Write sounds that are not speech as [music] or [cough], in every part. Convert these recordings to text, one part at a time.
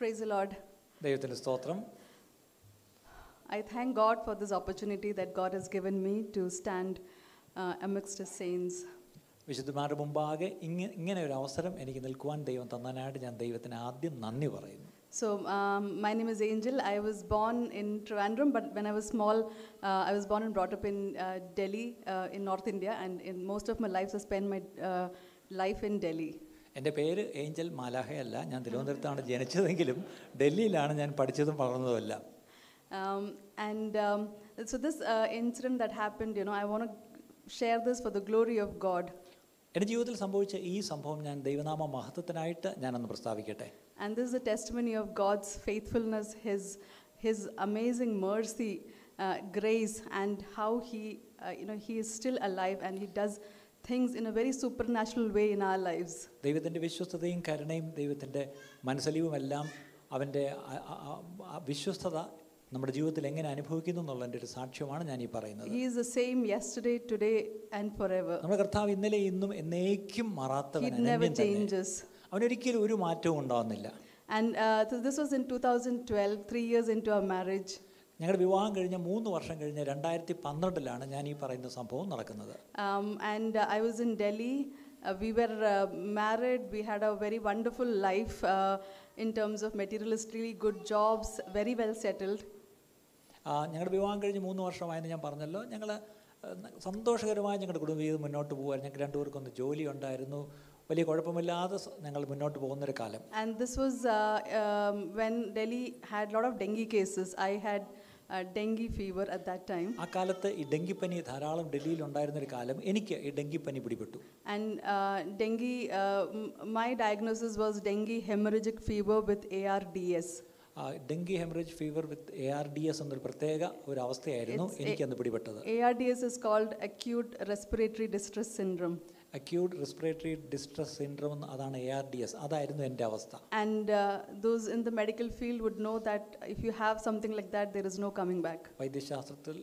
Praise the Lord. ദൈവത്തിൻ്റെ സ്തോത്രം I thank God for this opportunity that God has given me to stand uh, amidst His saints. വിശുദ്ധന്മാരുടെ മുമ്പാകെ ഇങ്ങനെ ഇങ്ങനെ ഒരു അവസരം എനിക്ക് നിൽക്കുവാൻ ദൈവം തന്നതിനായിട്ട് ഞാൻ ദൈവത്തിന് ആദ്യം നന്ദി പറയുന്നു So, um, my name is Angel. I was born in Trivandrum, but when I was small, uh, I was born and brought up in uh, Delhi, uh, in North India, and in most of my life, I spent my uh, life in Delhi. എൻ്റെ പേര് Angel മാലാഹയല്ല ഞാൻ തിരുവനന്തപുരത്താണ് ജനിച്ചതെങ്കിലും ഡൽഹിയിലാണ് ഞാൻ പഠിച്ചതും വളർന്നതുമെല്ലാം Um, and um, so, this uh, incident that happened, you know, I want to share this for the glory of God. എൻ്റെ ജീവിതത്തിൽ സംഭവിച്ച ഈ സംഭവം ഞാൻ ദൈവനാമ മഹത്വത്തിനായിട്ട് ഞാനൊന്ന് പ്രസ്താവിക്കട്ടെ And this is a testimony of God's faithfulness, His, His amazing mercy, uh, grace, and how He, uh, you know, He is still alive and He does things in a very supernatural way in our lives. ദൈവത്തിന്റെ വിശ്വസ്തതയും കരുണയും ദൈവത്തിന്റെ മനസ്സലിവും എല്ലാം ആ വിശ്വസ്തത നമ്മുടെ ജീവിതത്തിൽ എങ്ങനെ അനുഭവിക്കുന്നു എന്നുള്ളതിന്റെ ഒരു സാക്ഷ്യമാണ് ഞാൻ ഈ പറയുന്നത് He is the same yesterday, today, and forever. നമ്മുടെ കർത്താവ് ഇന്നലെ ഇന്നും എന്നേക്കും He മാറാത്തവൻ never changes. അവനൊരിക്കലും ഒരു മാറ്റവും ഉണ്ടാവുന്നില്ല And uh, so this was in 2012, three years into our marriage. ഞങ്ങളുടെ വിവാഹം കഴിഞ്ഞ മൂന്ന് വർഷം കഴിഞ്ഞ് രണ്ടായിരത്തി പന്ത്രണ്ടിലാണ് ഞാൻ ഈ പറയുന്ന സംഭവം നടക്കുന്നത് Um, and uh, I was in Delhi. Uh, we were uh, married. We had a very wonderful life uh, in terms of materialistically good jobs, very well settled. ആ, ഞങ്ങളുടെ വിവാഹം കഴിഞ്ഞ് മൂന്ന് വർഷമായെന്ന് ഞാൻ പറഞ്ഞല്ലോ ഞങ്ങൾ സന്തോഷകരമായി ഞങ്ങളുടെ കുടുംബജീവിതം മുന്നോട്ട് പോകുമായിരുന്നു ഞങ്ങൾക്ക് രണ്ടുപേർക്കൊന്ന് ജോലി ഉണ്ടായിരുന്നു വലിയ കുഴപ്പമില്ലാതെ സ- ഞങ്ങൾ മുന്നോട്ട് പോകുന്നൊരു കാലം And this was uh, um, when Delhi had a lot of dengue cases. I had uh, dengue fever at that time. ആ കാലത്ത് ഈ ഡെങ്കിപ്പനി ധാരാളം ഡൽഹിയിൽ ഉണ്ടായിരുന്നൊരു കാലം എനിക്ക് ഈ ഡെങ്കിപ്പനി പിടിപെട്ടു And uh, dengue, uh, m- my diagnosis was dengue hemorrhagic fever with ARDS. ആ, dengue haemorrhage fever with A R D S എന്നൊരു പ്രത്യേക ഒരു അവസ്ഥയായിരുന്നു It's a- എനിക്കന്ന് പിടിപെട്ടത് ARDS is called acute respiratory distress syndrome. Acute respiratory distress syndrome അതാണ് A R D S അതായിരുന്നു എന്റെ അവസ്ഥ And uh, those in the medical field would know that if you have something like that, there is no coming back. വൈദ്യശാസ്ത്രത്തിൽ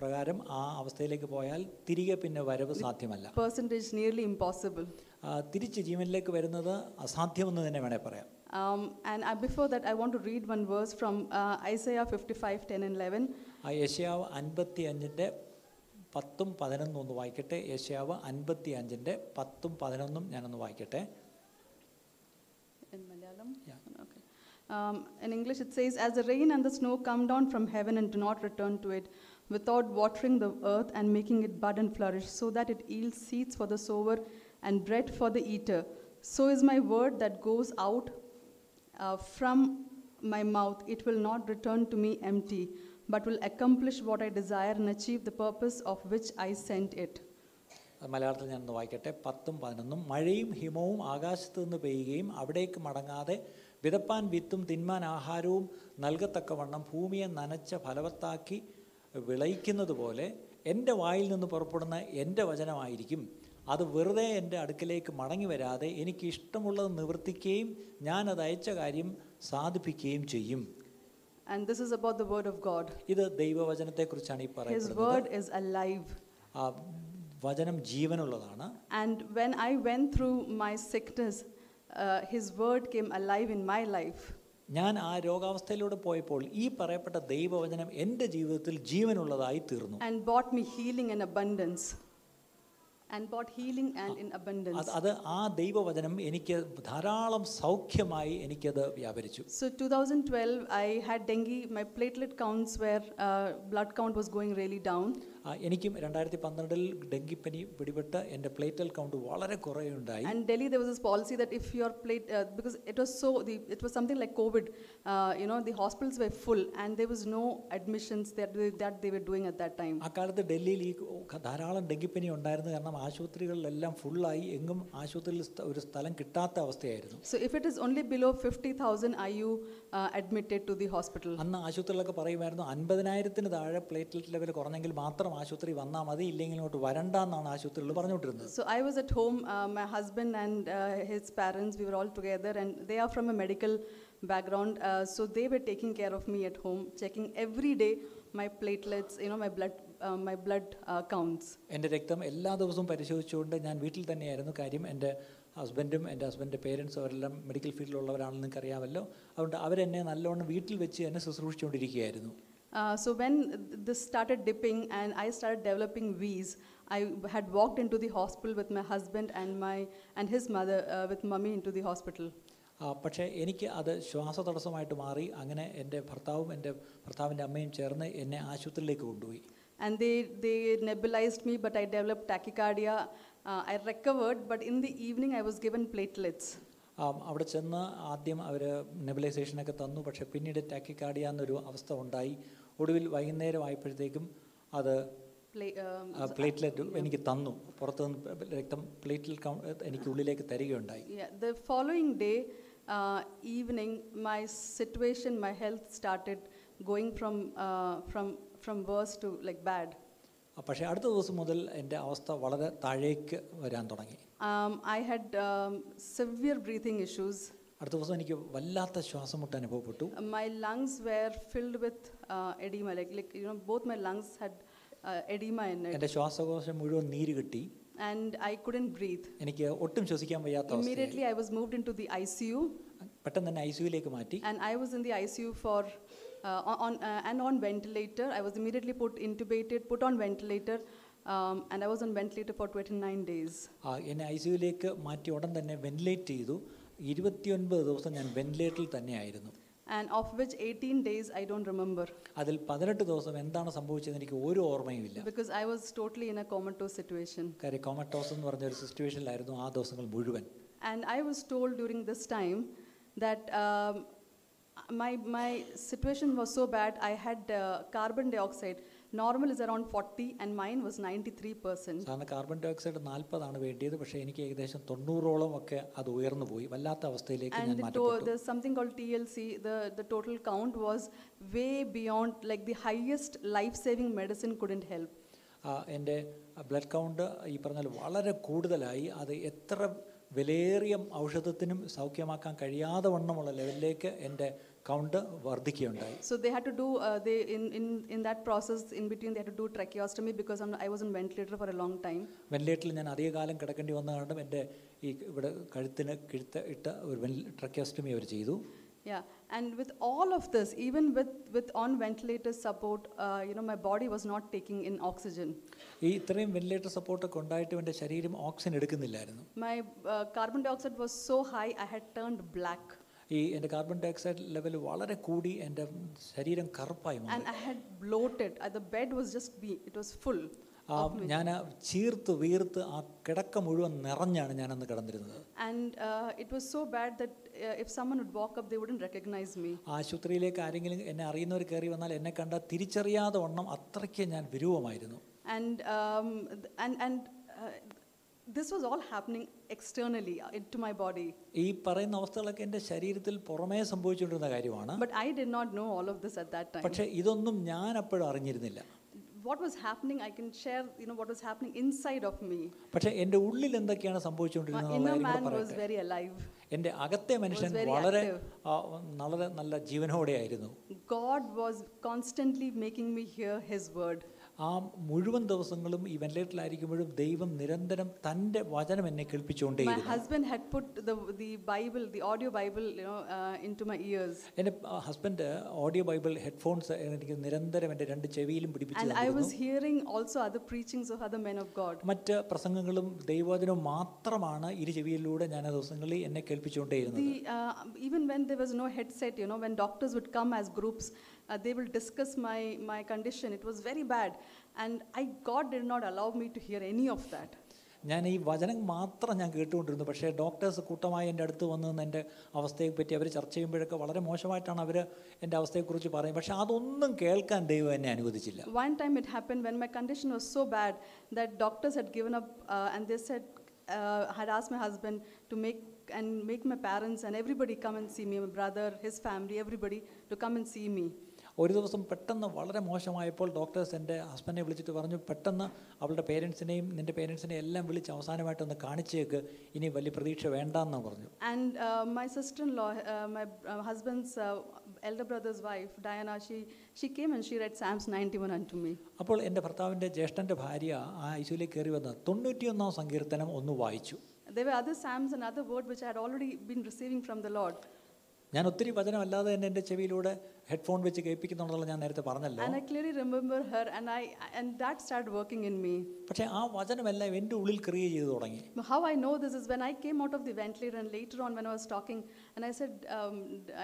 പ്രകാരം ആ അവസ്ഥയിലേക്ക് പോയാൽ തിരികെ പിന്നെ വരവ് സാധ്യമല്ല Percentage nearly impossible. ആ, തിരിച്ച് ജീവനിലേക്ക് വരുന്നത് അസാധ്യമെന്ന് തന്നെ വേണേൽ പറയാം Um, and uh, before that, I want to read one verse from uh, Isaiah 55 10 and 11. ആ യശയാവ് അൻപത്തി അഞ്ചിന്റെ പത്തും പതിനൊന്നും ഒന്ന് വായിക്കട്ടെ യശയാവ് അൻപത്തി അഞ്ചിൻ്റെ പത്തും പതിനൊന്നും ഞാനൊന്ന് വായിക്കട്ടെ In Malayalam? Yeah. Okay. Um, in English, it says, As the rain and the snow come down from heaven and do not return to it, without watering the earth and making it bud and flourish, so that it yields seeds for the sower and bread for the eater, so is my word that goes out uh, from my mouth. It will not return to me empty, but will accomplish what I desire and achieve the purpose of which I sent it. മലയാളത്തിൽ ഞാനൊന്ന് വായിക്കട്ടെ. പത്തും പതിനൊന്നും. മഴയും ഹിമവും ആകാശത്ത് നിന്ന് പെയ്യുകയും അവിടേക്ക് മടങ്ങാതെ വിതപ്പാൻ വിത്തും തിന്മാൻ ആഹാരവും നൽകത്തക്കവണ്ണം ഭൂമിയെ നനച്ച ഫലവത്താക്കി വിളയിക്കുന്നത് പോലെ എന്റെ വായിൽ നിന്ന് പുറപ്പെടുന്ന എന്റെ വചനമായിരിക്കും. അത് വെറുതെ എന്റെ അടുക്കലേക്ക് മടങ്ങി വരാതെ എനിക്ക് ഇഷ്ടമുള്ളത് നിവർത്തിക്കുകയും ഞാൻ അയച്ച കാര്യം സാധിപ്പിക്കുകയും ചെയ്യും. And this is about the word of God. ഇത് ദൈവവചനത്തെക്കുറിച്ചാണ് ഈ His പറയപ്പെടുന്നത് word is alive. ആ വചനം ജീവനുള്ളതാണ് And when I went through my sickness, uh, His word came alive in my life. ഞാൻ ആ രോഗാവസ്ഥയിലൂടെ പോയപ്പോൾ ഈ പറയപ്പെട്ട ദൈവവചനം എൻ്റെ ജീവിതത്തിൽ ജീവനുള്ളതായി തീർന്നു and brought me healing in abundance. And brought healing and in abundance. അത് അത് ആ ദൈവവചനം എനിക്ക് ധാരാളം സൗഖ്യമായി എനിക്കത് വ്യാപരിച്ചു So 2012, I had dengue. My platelet counts were uh, blood count was going really down. എനിക്കും രണ്ടായിരത്തി പന്ത്രണ്ടിൽ ഡെങ്കിപ്പനി പിടിപെട്ട് എന്റെ പ്ലേറ്റൽ കൗണ്ട് വളരെ കുറേ ഉണ്ടായി and Delhi there was a policy that if your plate because it was so the it was something like Covid you know the hospitals were full and there was no admissions that the were doing at that time ആ കാലത്ത് ഡൽഹിയിൽ ഈ ധാരാളം ഡെങ്കിപ്പനി ഉണ്ടായിരുന്നു. കാരണം ആശുപത്രികളിലെല്ലാം ഫുള്ളായി എങ്ങും ആശുപത്രിയിൽ ഒരു സ്ഥലം കിട്ടാത്ത അവസ്ഥയായിരുന്നു. So if it is only below fifty thousand I you admitted to the hospital അന്ന് ആശുപത്രികളൊക്കെ പറയുമായിരുന്നു അൻപതിനായിരത്തിന് താഴെ പ്ലേറ്റ്ലെറ്റ് ലെവൽ കുറഞ്ഞെങ്കിൽ മാത്രം ആശുപത്രി വന്നാൽ മതി ഇല്ലെങ്കിൽ ഇങ്ങോട്ട് വരണ്ട എന്നാണ് ആശുപത്രികൾ പറഞ്ഞുകൊണ്ടിരുന്നത്. So I was at home my husband and his parents we were all together and they are from a medical background so background. Uh, so they were taking care of me at home, checking every day my platelets, you know, my blood, uh, my blood uh, എന്റെ രക്തം എല്ലാ ദിവസവും പരിശോധിച്ചുകൊണ്ട് ഞാൻ വീട്ടിൽ തന്നെയായിരുന്നു. കാര്യം എന്റെ ഹസ്ബൻഡും എന്റെ ഹസ്ബൻഡിന്റെ പേരൻസും അവരെല്ലാം മെഡിക്കൽ ഫീൽഡിലുള്ളവരാണെന്ന് നിങ്ങൾക്ക് അറിയാമല്ലോ അതുകൊണ്ട് അവരെന്നെ നല്ലോണം വീട്ടിൽ വെച്ച് എന്നെ ശുശ്രൂഷിച്ചുകൊണ്ടിരിക്കുകയായിരുന്നു. Uh, so when this started dipping and I started developing wheeze, I had walked into the hospital with my husband and my and his mother uh, with mummy into the hospital. ആ, പക്ഷേ എനിക്ക് അത് ശ്വാസതടസ്സമായിട്ട് മാറി അങ്ങനെ എൻ്റെ ഭർത്താവും എൻ്റെ ഭർത്താവിൻ്റെ അമ്മയും ചേർന്ന് എന്നെ ആശുപത്രിയിലേക്ക് കൊണ്ടുപോയി And they, they nebulized me, but I developed tachycardia. Uh, I recovered, but in the evening I was given platelets. ആ, അവിടെ ചെന്ന് ആദ്യം അവർ നെബിലൈസേഷനൊക്കെ തന്നു പക്ഷേ പിന്നീട് ടാക്കിക്കാർഡിയ എന്നൊരു അവസ്ഥ ഉണ്ടായി ഒടുവിൽ വൈകുന്നേരം ആയപ്പോഴത്തേക്കും അത് പ്ലേറ്റ്ലെറ്റ് എനിക്ക് തന്നു. പുറത്തു നിന്ന് രക്തം പ്ലേറ്റിൽ എനിക്ക് ഉള്ളിലേക്ക് തരികയുണ്ടായി. The following day evening my situation my health started going from from from worse to like bad പക്ഷേ അടുത്ത ദിവസം മുതൽ എന്റെ അവസ്ഥ വളരെ താഴേക്ക് വരാൻ തുടങ്ങി. I had severe breathing issues അടുത്ത ദിവസം എനിക്ക് വല്ലാത്ത ശ്വാസം മുട്ട് അനുഭവപ്പെട്ടു. My lungs were filled with edema, like, like, you know, both my lungs had uh, edema in it. എന്റെ ശ്വാസകോശം മുഴുവൻ നീര് കിട്ടി And I couldn't breathe. എനിക്ക് ഒട്ടും ശ്വസിക്കാൻ വയ്യാത്ത Immediately, I was moved into the ICU, പെട്ടെന്ന് തന്നെ ICU സിയുയിലേക്ക് മാറ്റി and I was in the ICU for, uh, on, uh, and on ventilator. I was immediately put intubated, put on ventilator, um, and I was on ventilator for 29 days. ആ, എന്നെ I സിയുയിലേക്ക് മാറ്റി ഉടൻ തന്നെ ventilate ചെയ്തു ഇരുപത്തിയൊൻപത് ദിവസം ഞാൻ വെന്റിലേറ്ററിൽ തന്നെയായിരുന്നു And of which 18 days I don't remember അതിൽ പതിനെട്ട് ദിവസം എന്താണ് സംഭവിച്ചതെന്ന് എനിക്ക് ഒരു ഓർമ്മയുമില്ല because I was totally in a comatose situation. കാര്യം കോമറ്റോസ് എന്ന് പറഞ്ഞ ഒരു സിറ്റുവേഷനിലായിരുന്നു ആ ദിവസങ്ങൾ മുഴുവൻ And I was told during this time that um, my, my situation was so bad, I had uh, carbon dioxide. normal is around forty and mine was ninety three percent സാധാരണ carbon dioxide നാൽപ്പതാണ് വേണ്ടിയത്. പക്ഷേ എനിക്ക് ഏകദേശം തൊണ്ണൂറോളം ഒക്കെ അത് ഉയർന്നു പോയി. വല്ലാത്ത അവസ്ഥയിലേക്ക് something call T L C the total count was way beyond like the highest life saving medicine couldn't help എന്റെ ബ്ലഡ് കൗണ്ട് ഈ പറഞ്ഞാൽ വളരെ കൂടുതലായി. അത് എത്ര വിലയേറിയ ഔഷധത്തിനും സൗഖ്യമാക്കാൻ കഴിയാതെ വണ്ണമുള്ള ലെവലിലേക്ക് എന്റെ കൗണ്ട് വർദ്ധിക്കുകയുണ്ടായി So they had to do, uh, they, in, in, in that process, in between, they had to do tracheostomy because I'm, I was on ventilator for a long time. വെന്റിലേറ്ററിൽ ഞാൻ അധിക കാലം കിടക്കേണ്ടി വന്ന കാരണം എൻ്റെ ഈ ഇവിടെ കഴുത്തിന് കിഴുത്ത് ഇട്ട ഒരു ട്രക്യോസ്റ്റമി അവർ ചെയ്തു Yeah, and with all of this, even with, with on ventilator support, uh, you know, my body was not taking in oxygen. ഈ ഇത്രയും വെന്റിലേറ്റർ സപ്പോർട്ടൊക്കെ ഉണ്ടായിട്ടും എൻ്റെ ശരീരം oxygen എടുക്കുന്നില്ലായിരുന്നു My uh, carbon dioxide was so high, I had turned black. ഈ എന്റെ carbon dye oxide level വളരെ കൂടി എന്റെ ശരീരം കറുപ്പായി മാറി I had bloated. Uh, the bed was just, be, it was full. ആ, ഞാൻ ചീർത്ത് വീർത്ത് ആ കിടക്ക മുഴുവൻ നിറഞ്ഞാണ് ഞാനന്ന് കിടന്നിരുന്നത് And uh, it was so bad that uh, if someone would walk up, they wouldn't recognize me. ആശുപത്രിയിലേക്ക് ആരെങ്കിലും എന്നെ അറിയുന്നവർ കയറി വന്നാൽ എന്നെ കണ്ട തിരിച്ചറിയാതെ വണ്ണം അത്രയ്ക്ക് ഞാൻ വിരൂപമായിരുന്നു And, um, th- and, and uh, this was all happening externally to my body ഈ പറയുന്ന അവസ്ഥകളൊക്കെ എന്റെ ശരീരത്തിൽ പുറമേ സംഭവിച്ചുകൊണ്ടിരുന്ന കാര്യമാണ്. But I did not know all of this at that time പക്ഷേ ഇതൊന്നും ഞാൻ അപ്പോഴും അറിഞ്ഞിരുന്നില്ല. What was happening I can share you know what was happening inside of me പക്ഷേ എന്റെ ഉള്ളിൽ എന്തൊക്കെയാണ് സംഭവിച്ചുകൊണ്ടിരുന്നത് വെരി അലൈവ് എന്റെ അകത്തെ മനുഷ്യൻ വളരെ വളരെ നല്ല ജീവനോടെ ആയിരുന്നു God was constantly making me hear his word ആ മുഴുവൻ ദിവസങ്ങളും ഈ വെന്റിലേറ്ററിലായിരിക്കുമ്പോഴും ദൈവം നിരന്തരം തന്റെ വചനം എന്നെ കേൾപ്പിച്ചുകൊണ്ടേ husband had put the Bible the audio Bible into my ears എന്റെ ഹസ്ബൻഡ് ഓഡിയോ ബൈബിൾ ഹെഡ്ഫോൺസ് എനിക്ക് നിരന്തരം എന്റെ രണ്ട് ചെവിയിലും പിടിപ്പിച്ചു I was hearing also other preachings of other men of God മറ്റ് പ്രസംഗങ്ങളും ദൈവവചനവും മാത്രമാണ് ഇരു ചെവിയിലൂടെ ഞാൻ ആ ദിവസങ്ങളിൽ എന്നെ കേൾപ്പിച്ചുകൊണ്ടേ ഇരുന്നത് even when there was no headset you know when doctors would come as groups uh, they will discuss my, my condition. It was very bad. And I, God did not allow me to hear any of that. ഞാൻ ഈ വചനം മാത്രം ഞാൻ കേട്ടുകൊണ്ടിരുന്നു പക്ഷേ doctors കൂട്ടമായി എൻ്റെ അടുത്ത് വന്ന് നിന്ന് എൻ്റെ അവസ്ഥയെ പറ്റി അവർ ചർച്ച ചെയ്യുമ്പോഴൊക്കെ വളരെ മോശമായിട്ടാണ് അവർ എൻ്റെ അവസ്ഥയെക്കുറിച്ച് പറയും പക്ഷേ അതൊന്നും കേൾക്കാൻ ദൈവം എന്നെ അനുവദിച്ചില്ല One time it happened when my condition was so bad that doctors had given up uh, and they said, uh, had asked my husband to make and make my parents and everybody come and see me, my brother, his family, everybody to come and see me. ഒരു ദിവസം പെട്ടെന്ന് വളരെ മോശമായപ്പോൾ doctors എന്റെ ഹസ്ബൻഡിനെ വിളിച്ചിട്ട് പറഞ്ഞു പെട്ടെന്ന് അവളുടെ പേരൻസിനെയും നിന്റെ പേരൻസിനെയും എല്ലാം വിളിച്ച് അവസാനമായിട്ടൊന്ന് കാണിച്ചേക്ക് ഇനി വലിയ പ്രതീക്ഷ വേണ്ടെന്ന് പറഞ്ഞു and my sister law my husband's elder brother's wife Diana she she brother's and she read Psalms came and to me Psalms 91 unto me. അപ്പോൾ എന്റെ ഭർത്താവിന്റെ ജ്യേഷ്ഠന്റെ ഭാര്യ ആ ഐശ്വര്യ കയറി വന്ന് തൊണ്ണൂറ്റിയൊന്നാം സങ്കീർത്തനം ഒന്ന് വായിച്ചു There were other psalms and other word which I had already been receiving from the Lord. ഞാൻ ഒത്തിരി വചനമല്ലാതെ തന്നെ എൻ്റെ ചെവിയിലൂടെ ഹെഡ്ഫോൺ വെച്ച് കേൾപ്പിക്കുന്നുണ്ടെന്നുള്ള ഞാൻ നേരത്തെ പറഞ്ഞല്ലോ And I clearly remember her, and I and that started working in me. പക്ഷേ ആ വചനമെല്ലാം എൻ്റെ ഉള്ളിൽ ക്രിയ ചെയ്തു തുടങ്ങി But How I know this is when I came out of the ventilator, and later on when I was talking, and I said, um,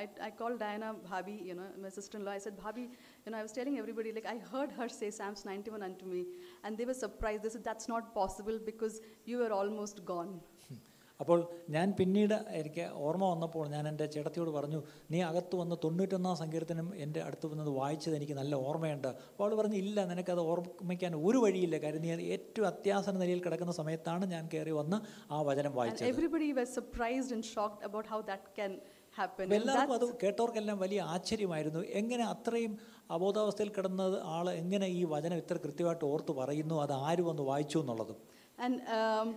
I, I called Diana Bhabi, you know, my sister-in-law. I said, Bhabi, you know, I was telling everybody, like I heard her say Psalms 91 unto me, and they were surprised. They said, that's not possible because you were almost gone. [laughs] അപ്പോൾ ഞാൻ പിന്നീട് എനിക്ക് ഓർമ്മ വന്നപ്പോൾ ഞാൻ എന്റെ ചേട്ടത്തിയോട് പറഞ്ഞു നീ അകത്ത് വന്ന് തൊണ്ണൂറ്റൊന്നാം സങ്കീർത്തനം എന്റെ അടുത്ത് വന്നത് വായിച്ചത് എനിക്ക് നല്ല ഓർമ്മയുണ്ട്. അപ്പോൾ അവൾ പറഞ്ഞു ഇല്ല നിനക്കത് ഓർമ്മിക്കാൻ ഒരു വഴിയില്ല. കാര്യം നീ ഏറ്റവും അത്യാസന നിലയിൽ കിടക്കുന്ന സമയത്താണ് ഞാൻ കയറി വന്ന് ആ വചനം വായിച്ചത്. everybody was surprised and shocked about how that can happen. അപ്പോൾ എല്ലാവർക്കും അത് കേട്ടവർക്കെല്ലാം വലിയ ആശ്ചര്യമായിരുന്നു. എങ്ങനെ അത്രയും അബോധാവസ്ഥയിൽ കിടന്നത് ആൾ എങ്ങനെ ഈ വചനം ഇത്ര കൃത്യമായിട്ട് ഓർത്ത് പറയുന്നു? അത് ആര് വന്ന് വായിച്ചു എന്നുള്ളതും? Um,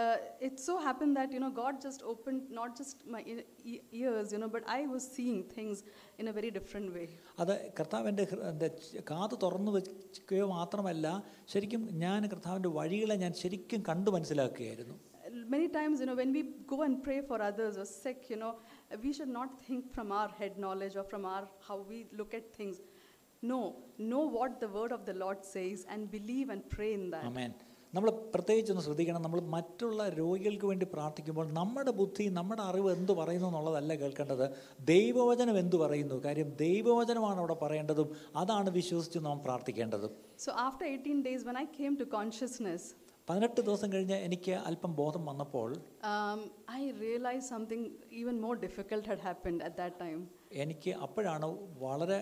uh, it so happened that you know God just opened not just my e- e- ears, you know, but I was seeing things in a very different way. അത് കർത്താവിൻ്റെ ഹൃ- എൻ്റെ ച- കാത് തുറന്നു വെക്കുകയോ മാത്രമല്ല ശരിക്കും ഞാൻ കർത്താവിൻ്റെ വഴികളെ ഞാൻ ശരിക്കും കണ്ടു മനസ്സിലാക്കുകയായിരുന്നു Many times, you know, when we go and pray for others or sick, you know, we should not think from our head knowledge or from our how we look at things. No, know what the word of the Lord says and believe and pray in that. അമേൻ നമ്മൾ പ്രത്യേകിച്ചൊന്ന് ശ്രദ്ധിക്കണം. നമ്മൾ മറ്റുള്ള രോഗികൾക്ക് വേണ്ടി പ്രാർത്ഥിക്കുമ്പോൾ നമ്മുടെ ബുദ്ധി നമ്മുടെ അറിവ് എന്തു പറയുന്നു എന്നുള്ളതല്ല കേൾക്കേണ്ടത്. ദൈവവചനം എന്തു പറയുന്നു? കാര്യം ദൈവവചനമാണ് അവിടെ പറയേണ്ടതും അതാണ് വിശ്വസിച്ച് നാം പ്രാർത്ഥിക്കേണ്ടതും. So after 18 days when I came to consciousness, പതിനെട്ട് ദിവസം കഴിഞ്ഞ് എനിക്ക് അല്പം ബോധം വന്നപ്പോൾ I I something something even more difficult had happened at that time. എനിക്ക് അപ്പോഴാണ് വളരെ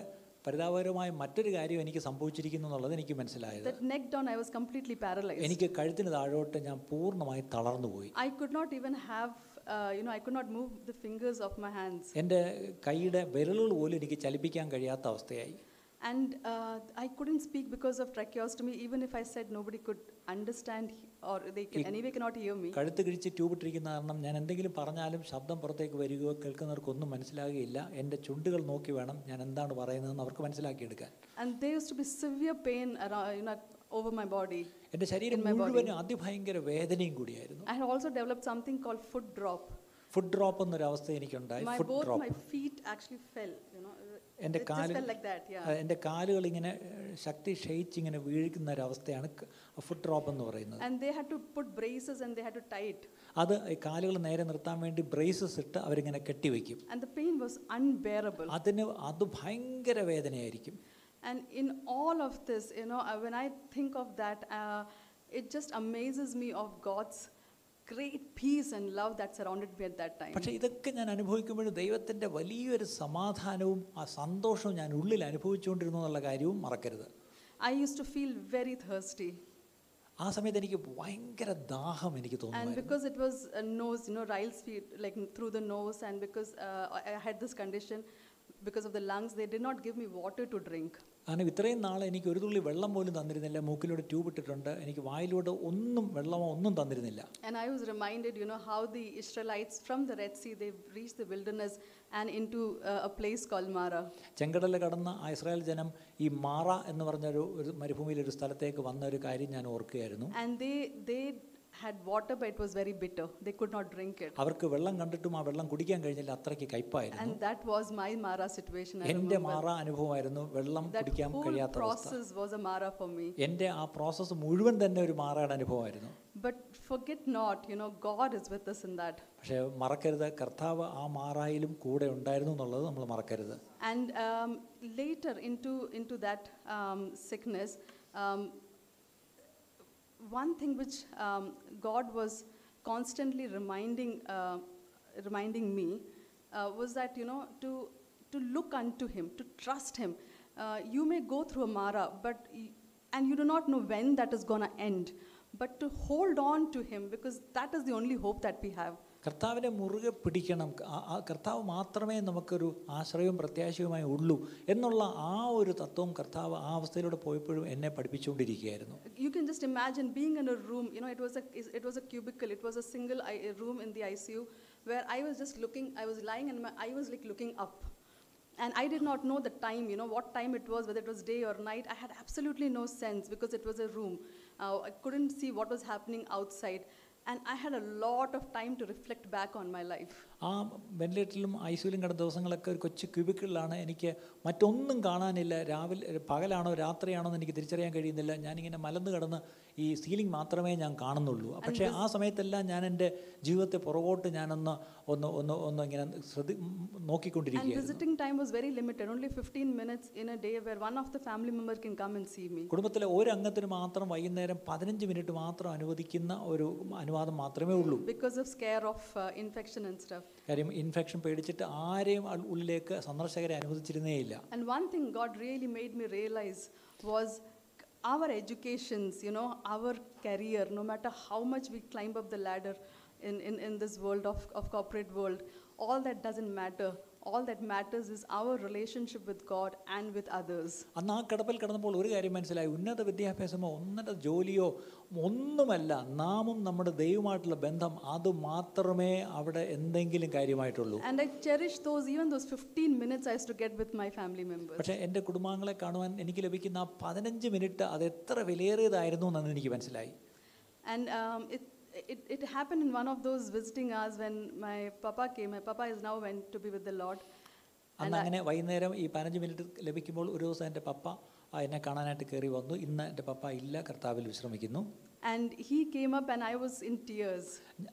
പരിതാപകരമായ മറ്റൊരു കാര്യം എനിക്ക് സംഭവിച്ചിരിക്കുന്നു എന്നുള്ളത് എനിക്ക് മനസ്സിലായത് That neck down, I was completely paralyzed. എനിക്ക് കഴുത്തിന് താഴോട്ട് ഞാൻ പൂർണമായി തളർന്നുപോയി I could not even have, uh, you know, I could not move the fingers of my hands. എന്റെ കൈയുടെ വിരലുകൾ പോലും എനിക്ക് ചലിപ്പിക്കാൻ കഴിയാത്ത അവസ്ഥയായി And uh, I couldn't speak because of tracheostomy. Even if I said, nobody could understand he- or they can, anyway cannot hear me. കഴുത്ത് കിഴിച്ച് tube ഇട്ടിരിക്കുന്ന കാരണം ഞാൻ എന്തെങ്കിലും പറഞ്ഞാലും ശബ്ദം പുറത്തേക്ക് വരികയോ കേൾക്കുന്നവർക്കൊന്നും മനസ്സിലാകുകയില്ല എൻ്റെ ചുണ്ടുകൾ നോക്കി വേണം ഞാൻ എന്താണ് പറയുന്നതെന്ന് അവർക്ക് മനസ്സിലാക്കിയെടുക്കാൻ And there used to be severe pain around, you know, over my body. എൻ്റെ ശരീരം മുഴുവനും അതിഭയങ്കര വേദനയും കൂടിയായിരുന്നു I had also developed something called foot drop. Foot drop എന്നൊരവസ്ഥ എനിക്കുണ്ടായി My food both drop my feet actually fell. You know, എൻ്റെ it just കാല് fell like that. Yeah. എൻ്റെ കാലുകൾ ഇങ്ങനെ ഏഹ്, ശക്തി ക്ഷയിച്ച് ഇങ്ങനെ വീഴുന്ന ഒരവസ്ഥയാണ് ഫുഡ് ഡ്രോപ്പ് എന്ന് പറയുന്നത് And they had to put braces and they had to tie it. അത് ഈ കാലുകൾ നേരെ നിർത്താൻ വേണ്ടി ബ്രേസസ് ഇട്ട് അവരിങ്ങനെ കെട്ടിവെക്കും And the pain was unbearable. അതിന് അത് ഭയങ്കര വേദനയായിരിക്കും And in all of this, you know, uh, when I think of that, uh, it just amazes me of God's great peace and love that surrounded me at that time. പക്ഷേ ഇതൊക്കെ ഞാൻ അനുഭവിക്കുമ്പോഴും ദൈവത്തിന്റെ വലിയൊരു സമാധാനവും ആ സന്തോഷവും ഞാൻ ഉള്ളിൽ അനുഭവിച്ചുകൊണ്ടിരുന്നു എന്നുള്ള കാര്യവും മറക്കരുത്. I used to feel very thirsty. ആ സമയത്ത് എനിക്ക് ഭയങ്കര ദാഹം എനിക്ക് തോന്നുന്നു and because it was a nose you know Ryle's feed like mm, through the nose and because uh, I had this condition because of the lungs they did not give me water to drink കാരണം ഇത്രയും നാൾ എനിക്ക് ഒരു തുള്ളി വെള്ളം പോലും തന്നിരുന്നില്ല. മൂക്കിലൂടെ tube ഇട്ടിട്ടുണ്ട്. എനിക്ക് വായിലൂടെ ഒന്നും വെള്ളമോ ഒന്നും തന്നിരുന്നില്ല. And I was reminded, you know, how the Israelites from the Red Sea, they reached the wilderness and into uh, a place called Mara. ചെങ്കടൽ കടന്ന ആ ഇസ്രായേൽ ജനം ഈ മാറ എന്ന് പറഞ്ഞ ഒരു മരുഭൂമിയിൽ ഒരു സ്ഥലത്തേക്ക് വന്ന ഒരു കാര്യം ഞാൻ ഓർക്കുകയായിരുന്നു. And they, they had water, but it was very bitter. They could not drink it. അവർക്ക് വെള്ളം കണ്ടിട്ടും ആ വെള്ളം കുടിക്കാൻ കഴിഞ്ഞില്ല അത്രയ്ക്ക് കയ്പായിരുന്നു And that was my Mara situation. I എൻ്റെ remember. മാറ അനുഭവമായിരുന്നു വെള്ളം That കുടിക്കാൻ whole കഴിയാത്ത അവസ്ഥ process was a Mara for me. എൻ്റെ ആ പ്രോസസ്സ് മുഴുവൻ തന്നെ ഒരു മാറയുടെ അനുഭവമായിരുന്നു But forget not, you know, God is with us in that. പക്ഷേ മറക്കരുത് കർത്താവ് ആ മാറായിലും കൂടെ ഉണ്ടായിരുന്നു എന്നുള്ളത് നമ്മൾ മറക്കരുത് And um, later into, into that um, sickness, um, one thing which um, God was constantly reminding, uh, reminding me uh, was that, you know, to, to look unto Him, to trust Him. Uh, you may go through a Mara, but and you do not know when that is going to end, but to hold on to Him because that is the only hope that we have. കർത്താവിനെ മുറുകെ പിടിക്കണം ആ- ആ കർത്താവ് മാത്രമേ നമുക്കൊരു ആശ്രയവും പ്രത്യാശയുമായി ഉള്ളൂ എന്നുള്ള ആ ഒരു തത്വം കർത്താവ് ആ അവസ്ഥയിലൂടെ പോയപ്പോഴും എന്നെ പഠിപ്പിച്ചുകൊണ്ടിരിക്കുകയായിരുന്നു You can just imagine being in a room. You know, it was a it was a cubicle. It was a single I, a room in the ICU where I was just looking. I was lying and my, I was like looking up, and I did not know the time. You know what time it was, whether it was day or night. I had absolutely no sense because it was a room. Uh, I couldn't see what was happening outside. and I had a lot of time to reflect back on my life. ആ വെന്റിലേറ്ററിലും ഐസിയിലും കിടന്ന ദിവസങ്ങളൊക്കെ ഒരു കൊച്ചു ക്യൂബിക്കിളിലാണ് എനിക്ക് മറ്റൊന്നും കാണാനില്ല. രാവിലെ പകലാണോ രാത്രിയാണോ എന്ന് എനിക്ക് തിരിച്ചറിയാൻ കഴിയുന്നില്ല. ഞാനിങ്ങനെ മലന്ന് കിടന്ന് ഈ സീലിംഗ് മാത്രമേ ഞാൻ കാണുന്നുള്ളൂ. പക്ഷേ ആ സമയത്തെല്ലാം ഞാൻ എന്റെ ജീവിതത്തെ പുറകോട്ട് ഞാനൊന്ന് ഒന്ന് ഒന്ന് ഒന്ന് ഇങ്ങനെ ശ്രദ്ധ And നോക്കിക്കൊണ്ടിരിക്കുകയായിരുന്നു. Visiting time was very 15 minutes in a day where one of the family member can come and see me. കുടുംബത്തിലെ ഒരു അംഗത്തിന് മാത്രം വൈകുന്നേരം പതിനഞ്ച് മിനിറ്റ് മാത്രം അനുവദിക്കുന്ന ഒരു അനുവാദം മാത്രമേ ഉള്ളൂ. Because of scare of infection infection and stuff. കാര്യം ഇൻഫെക്ഷൻ പേടിച്ചിട്ട് ആരെയും അൾ- ഉള്ളിലേക്ക് സന്ദർശകരെ അനുവദിച്ചിരുന്നേയില്ല And one thing God really made me realize was our educations, you know, our career, no matter how much we climb up the ladder in, in, in this world of, of corporate world, all that doesn't matter. All that matters is our relationship with God and with others. അന്ന് ആ കടപ്പൽ കടന്നപ്പോൾ ഒരു കാര്യം മനസ്സിലായി. ഉന്നത വിദ്യാഭ്യാസമോ ഉന്നത ജോലിയോ ഒന്നുമല്ല. നാമും നമ്മുടെ ദൈവമായിട്ടുള്ള ബന്ധം അത് മാത്രമേ അവിടെ എന്തെങ്കിലും കാര്യമായിട്ടുള്ളൂ. And I cherish those even those 15 minutes I to get with my family members പക്ഷേ എന്റെ കുടുംബാംഗങ്ങളെ കാണുവാൻ എനിക്ക് ലഭിക്കുന്ന ആ പതിനഞ്ച് മിനിറ്റ് അത് എത്ര വിലയേറിയതായിരുന്നു എന്ന് എനിക്ക് മനസ്സിലായി. And um, it, it, it happened in one of those visiting hours when my papa came. My papa is now went to be with the Lord. അന്ന് അങ്ങനെ വൈകുന്നേരം ഈ പതിനഞ്ച് മിനിറ്റ് ലഭിക്കുമ്പോൾ ഒരു ദിവസം എൻ്റെ പപ്പ ആ, എന്നെ കാണാനായിട്ട് കയറി വന്നു ഇന്ന് എൻ്റെ പപ്പ ഇല്ല കർത്താവിൽ വിശ്രമിക്കുന്നു And he came up and I was in tears.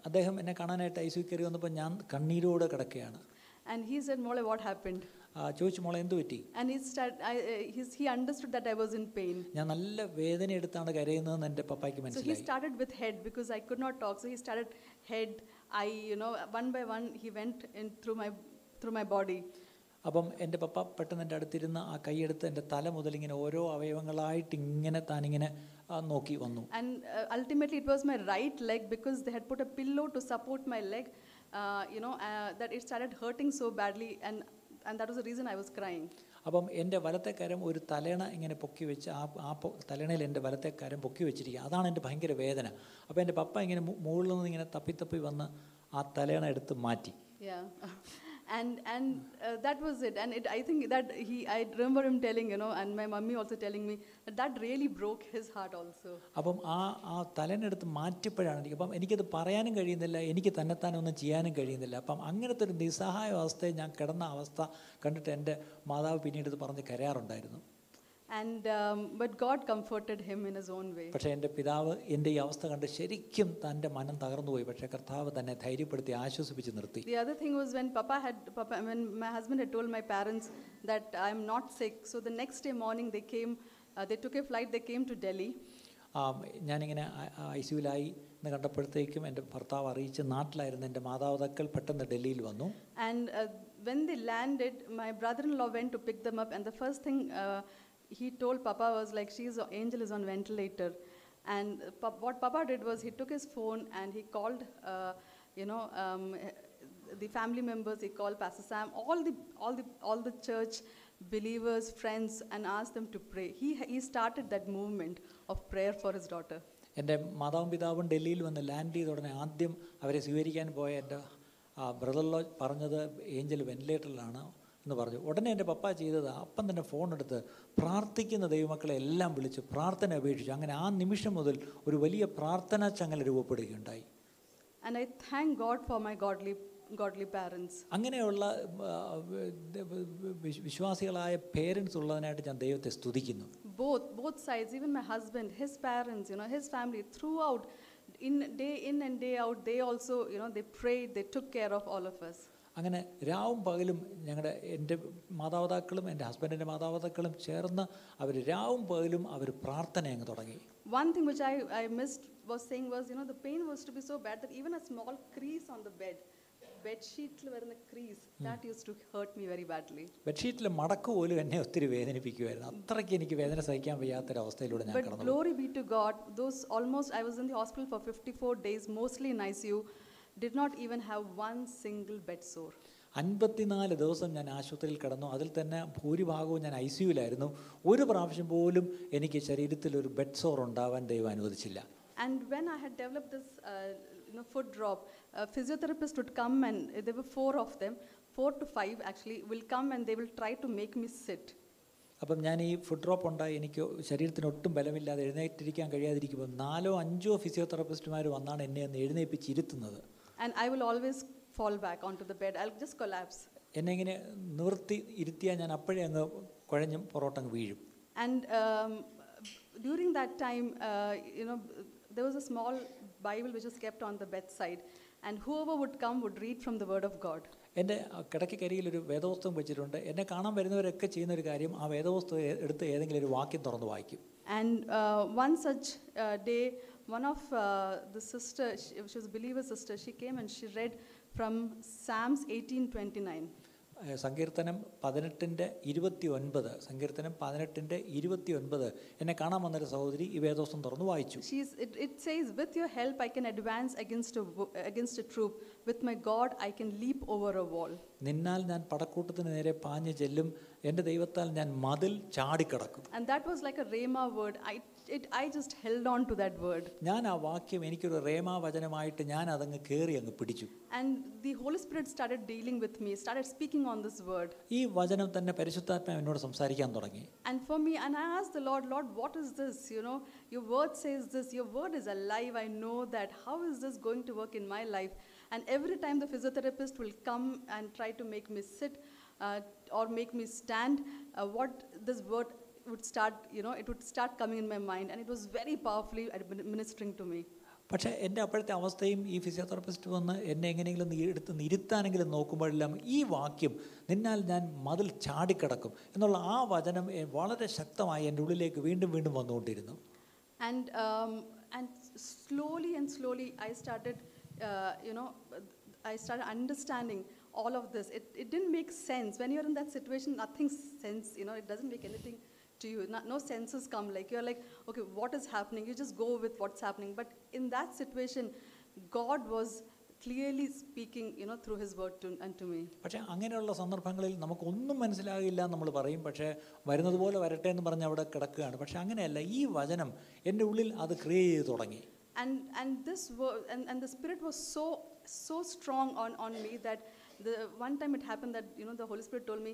അദ്ദേഹം എന്നെ കാണാനായിട്ട് ഐ സി കയറി വന്നപ്പോൾ ഞാൻ കണ്ണീരോടെ കിടക്കുകയാണ് And he said, Mole, what happened? ചോദിച്ചു മോളെ എന്ത് പറ്റി? ഞാൻ നല്ല വേദന എടുത്താണ് കരയുന്നത് എന്റെ പപ്പായ്ക്ക് മനസ്സിലായി. അപ്പം എന്റെ പപ്പ പെട്ടെന്ന് എന്റെ അടുത്തിരുന്ന് ആ കൈയെടുത്ത് എന്റെ തല മുതൽ ഇങ്ങനെ ഓരോ അവയവങ്ങളായിട്ട് ഇങ്ങനെ താനിങ്ങനെ നോക്കി വന്നു. Ultimately it was my right leg because the had put a pillow to support my leg you know that it started hurting so badly and so that was the reason I was reason I was crying. അപ്പം എന്റെ വലത്തെ കരം ഒരു തലേണ ഇങ്ങനെ പൊക്കി വെച്ച് ആ ആ തലേണയിൽ എന്റെ വലത്തെ കരം പൊക്കി വെച്ചിരിക്കുക അതാണ് എന്റെ ഭയങ്കര വേദന അപ്പോൾ എന്റെ പപ്പ ഇങ്ങനെ മുകളിൽ നിന്ന് ഇങ്ങനെ തപ്പി തപ്പി വന്ന് ആ തലേണ എടുത്ത് മാറ്റി Yeah. [laughs] and and uh, that was it. And it, I think that he, I remember him telling, you know, and my mummy also telling me that that really broke his heart also. അപ്പം ആ ആ തലനെടുത്ത് മാറ്റിയപ്പോഴാണ് എനിക്ക് അപ്പം എനിക്കത് പറയാനും കഴിയുന്നില്ല എനിക്ക് തന്നെത്താനൊന്നും ചെയ്യാനും കഴിയുന്നില്ല അപ്പം അങ്ങനത്തെ ഒരു നിസ്സഹായ അവസ്ഥയെ ഞാൻ കിടന്ന അവസ്ഥ കണ്ടിട്ട് എന്റെ മാതാവ് പിന്നീട് ഇത് പറഞ്ഞ് കരയാറുണ്ടായിരുന്നു And um, but God comforted him in his own way. പക്ഷേ എൻ്റെ പിതാവ് എൻ്റെ ഈ അവസ്ഥ കണ്ട് ശരിക്കും തൻ്റെ മനം തകർന്നുപോയി പക്ഷേ കർത്താവ് തന്നെ ധൈര്യപ്പെടുത്തി ആശ്വസിപ്പിച്ച് നിർത്തി The other thing was when Papa had, Papa, when my husband had told my parents that I'm not sick. So the next day morning they came, uh, they took a flight. They came to Delhi, ആ, ഞാനിങ്ങനെ I സിയുലായി എന്ന് കണ്ടപ്പോഴത്തേക്കും എൻ്റെ ഭർത്താവ് അറിയിച്ച് നാട്ടിലായിരുന്ന എൻ്റെ മാതാപിതാക്കൾ പെട്ടെന്ന് ഡൽഹിയിൽ വന്നു and uh, when they landed, my brother-in-law went to pick them up. And the first thing uh, he told Papa was like, "She's Angel is on ventilator." And pa- what Papa did was he took his phone and he called, uh, you know, um, the family members. He called Pastor Sam, all the all the all the church believers, friends, and asked them to pray. He he started that movement of prayer for his daughter. എൻ്റെ മാതാവും പിതാവും ഡൽഹിയിൽ വന്ന് land ചെയ്ത ഉടനെ ആദ്യം അവരെ സ്വീകരിക്കാൻ പോയ എൻ്റെ ബ്രദറിലോ പറഞ്ഞത് ഏഞ്ചൽ വെന്റിലേറ്ററിലാണ് എന്ന് പറഞ്ഞു. ഉടനെ എന്റെ പപ്പ ചെയ്തത് അപ്പം തന്നെ ഫോണെടുത്ത് പ്രാർത്ഥിക്കുന്ന ദൈവമക്കളെ എല്ലാം വിളിച്ച് പ്രാർത്ഥന അപേക്ഷിച്ചു അങ്ങനെ ആ നിമിഷം മുതൽ ഒരു വലിയ പ്രാർത്ഥനാ ചങ്ങല രൂപപ്പെടുകയുണ്ടായി. And I thank God for my godly godly parents അങ്ങനെയുള്ള വിശ്വാസികളായ പേരൻസ് ഉള്ളതിനായിട്ട് ഞാൻ ദൈവത്തെ സ്തുതിക്കുന്നു. Both both sides even my husband his parents you know his family throughout in day in and day out they also you know they pray they took care of all of us. അങ്ങനെ രാവും പകലും ഞങ്ങളുടെ എന്റെ മാതാപിതാക്കളും എന്റെ ഹസ്ബൻഡിന്റെ മാതാപിതാക്കളും ചേർന്ന് അവർ രാവും പകലും അവർ പ്രാർത്ഥന അങ്ങ് തുടങ്ങി one thing which i i missed was saying was you know the pain was to be so bad that even a small crease on the bed bed sheet വരുന്ന crease that used to hurt me very badly ബെഡ്ഷീറ്റിലെ മടക്ക് പോലും എന്നെ ഒത്തിരി വേദനിപ്പിക്കുമായിരുന്നു അത്രയ്ക്ക് എനിക്ക് വേദന സഹിക്കാൻ വയ്യാത്ത അവസ്ഥയിലൂടെ ഞാൻ but കടന്നു glory be to god those almost i was in the hospital for 54 days mostly in icu did not even have one single bed sore. അൻപത്തിനാല് ദിവസം ഞാൻ ആശുപത്രിയിൽ കിടന്നു. അതിൽ തന്നെ ഭൂരിഭാഗവും ഞാൻ ഐ സിയുലായിരുന്നു ഒരു പ്രാവശ്യം പോലും എനിക്ക് ശരീരത്തിൽ ഒരു ബെഡ് സോർ ഉണ്ടാവാൻ ദൈവം അനുവദിച്ചില്ല. And when I had developed this, uh, you know, foot drop, a physiotherapist would come and there were four of them, four to five actually, will come and they will try to make me sit. അപ്പം ഞാൻ ഈ food drop ഉണ്ടായി. എനിക്ക് ശരീരത്തിന് ഒട്ടും ബലമില്ലാതെ എഴുന്നേറ്റിരിക്കാൻ കഴിയാതിരിക്കുമ്പോൾ നാലോ അഞ്ചോ ഫിസിയോതെറാപ്പിസ്റ്റുമാർ വന്നാണ് എന്നെ ഒന്ന് എഴുന്നേൽപ്പിച്ച് ഇരുത്തുന്നത് And I will always fall back onto the bed. I'll just collapse. എന്നെ ഇങ്ങനെ നിവർത്തി ഇരുത്തിയാൽ ഞാൻ അപ്പോഴേ അങ്ങ് കുഴഞ്ഞും പൊറോട്ടങ്ങ് വീഴും And um, during that time, uh, you know, there was a small Bible which was kept on the bedside, and whoever would come would read from the Word of God. എൻ്റെ കിടക്കക്കരിയിൽ ഒരു വേദപുസ്തകം വെച്ചിട്ടുണ്ട് എന്നെ കാണാൻ വരുന്നവരൊക്കെ ചെയ്യുന്ന ഒരു കാര്യം ആ വേദപുസ്തകം എ- എടുത്ത് ഏതെങ്കിലും ഒരു വാക്യം തുറന്ന് വായിക്കും And uh, one such uh, day, one of uh, the sister, she, she was a believer sister, she came and she read from Psalms 18:29. ഏഹ് സങ്കീർത്തനം പതിനെട്ടിൻ്റെ ഇരുപത്തി ഒൻപത് സങ്കീർത്തനം പതിനെട്ടിൻ്റെ ഇരുപത്തി ഒൻപത് എന്നെ കാണാൻ വന്നൊരു സഹോദരി ഈ വേദോസം തുറന്ന് വായിച്ചു She's, it, it says, With your help, I can advance against a, wo- against a troop. With my God, I can leap over a wall. നിന്നാൽ ഞാൻ പടക്കൂട്ടത്തിന് നേരെ പാഞ്ഞു ചെല്ലും എൻ്റെ ദൈവത്താൽ ഞാൻ മതിൽ ചാടിക്കിടക്കും And that was like a Rhema word. I, it, I just held on to that word. ഞാൻ ആ വാക്യം എനിക്കൊരു റേമാ വചനമായിട്ട് ഞാൻ അതങ്ങ് കയറി അങ്ങ് പിടിച്ചു And the Holy Spirit started dealing with me, started speaking on this word. ഈ വചനം തന്നെ പരിശുദ്ധാത്മാവ് എന്നോട് സംസാരിക്കാൻ തുടങ്ങി And for me, and I asked the Lord, Lord, what is this? You know, your word says this, your word is alive. I know that. How is this going to work in my life? And every time the physiotherapist will come and try to make me sit uh, or make me stand, uh, what this word would start, you know, it would start coming in my mind. And it was very powerfully admin- ministering to me. പക്ഷേ എൻ്റെ അപ്പോഴത്തെ അവസ്ഥയും ഈ physiotherapist വന്ന് എന്നെ എങ്ങനെയെങ്കിലും ഒന്ന് എടുത്ത് ഇരുത്താനെങ്കിലും നോക്കുമ്പോഴെല്ലാം ഈ വാക്യം നിന്നാൽ ഞാൻ മതിൽ ചാടിക്കിടക്കും എന്നുള്ള ആ വചനം എ- വളരെ ശക്തമായി എൻ്റെ ഉള്ളിലേക്ക് വീണ്ടും വീണ്ടും വന്നുകൊണ്ടിരുന്നു And, um, and slowly and slowly, I started, uh, you know, I started understanding all of this. It, it didn't make sense. When you're in that situation, nothing sense, you know, it doesn't make anything to you. No, no senses come. Like, you're like, okay, what is happening? You just go with what's happening. But in that situation, God was clearly speaking, you know, through his word to, unto me. പക്ഷേ അങ്ങനെയുള്ള സന്ദർഭങ്ങളിൽ നമുക്കൊന്നും മനസ്സിലാകില്ല എന്ന് നമ്മൾ പറയും പക്ഷേ വരുന്നത് പോലെ വരട്ടെ എന്ന് പറഞ്ഞ് അവിടെ കിടക്കുകയാണ് പക്ഷേ അങ്ങനെയല്ല ഈ വചനം എൻ്റെ ഉള്ളിൽ അത് ക്രിയേറ്റ് ചെയ്ത് തുടങ്ങി and and this word and, and the spirit was so so strong on on me that the one time it happened that you know the holy spirit told me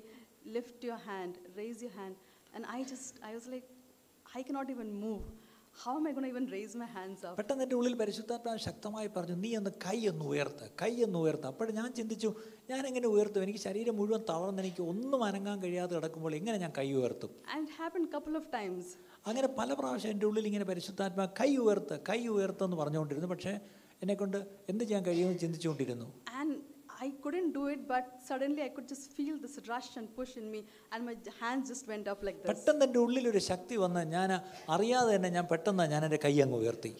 lift your hand raise your hand and i just i was like i cannot even move. How am i going to even raise my hands up? പെട്ടെന്ന് എന്റെ ഉള്ളിൽ പരിശുദ്ധാത്മാവ് ശക്തമായി പറഞ്ഞു നീ ഒന്ന് കൈ ഒന്ന് ഉയർത്ത് കൈ ഒന്ന് ഉയർത്ത്. അപ്പോൾ ഞാൻ ചിന്തിച്ചു ഞാൻ എങ്ങനെ ഉയർത്തും? എനിക്ക് ശരീരം മുഴുവൻ തളർന്ന് എനിക്ക് ഒന്നും അനങ്ങാൻ കഴിയാതെ കിടക്കുമ്പോൾ എങ്ങനെ ഞാൻ കൈ ഉയർത്തും? And happen couple of times അങ്ങനെ പല പ്രാവശ്യം എന്റെ ഉള്ളിൽ ഇങ്ങനെ പരിശുദ്ധാത്മാ കൈ ഉയർത്ത് കൈ ഉയർത്തെന്ന് പറഞ്ഞുകൊണ്ടിരുന്നു. പക്ഷേ എന്നെക്കൊണ്ട് എന്ത് ചെയ്യാൻ കഴിയുമെന്ന് ചിന്തിച്ചുകൊണ്ടിരുന്നു. And i couldn't do it but suddenly i could just feel this rush and push in me and my hands just went up like this പെട്ടെന്ന് എന്റെ ശക്തി വന്ന് ഞാൻ അറിയാതെ തന്നെ ഞാൻ പെട്ടെന്ന് ഞാൻ എന്റെ കൈ അങ്ങ് ഉയർത്തി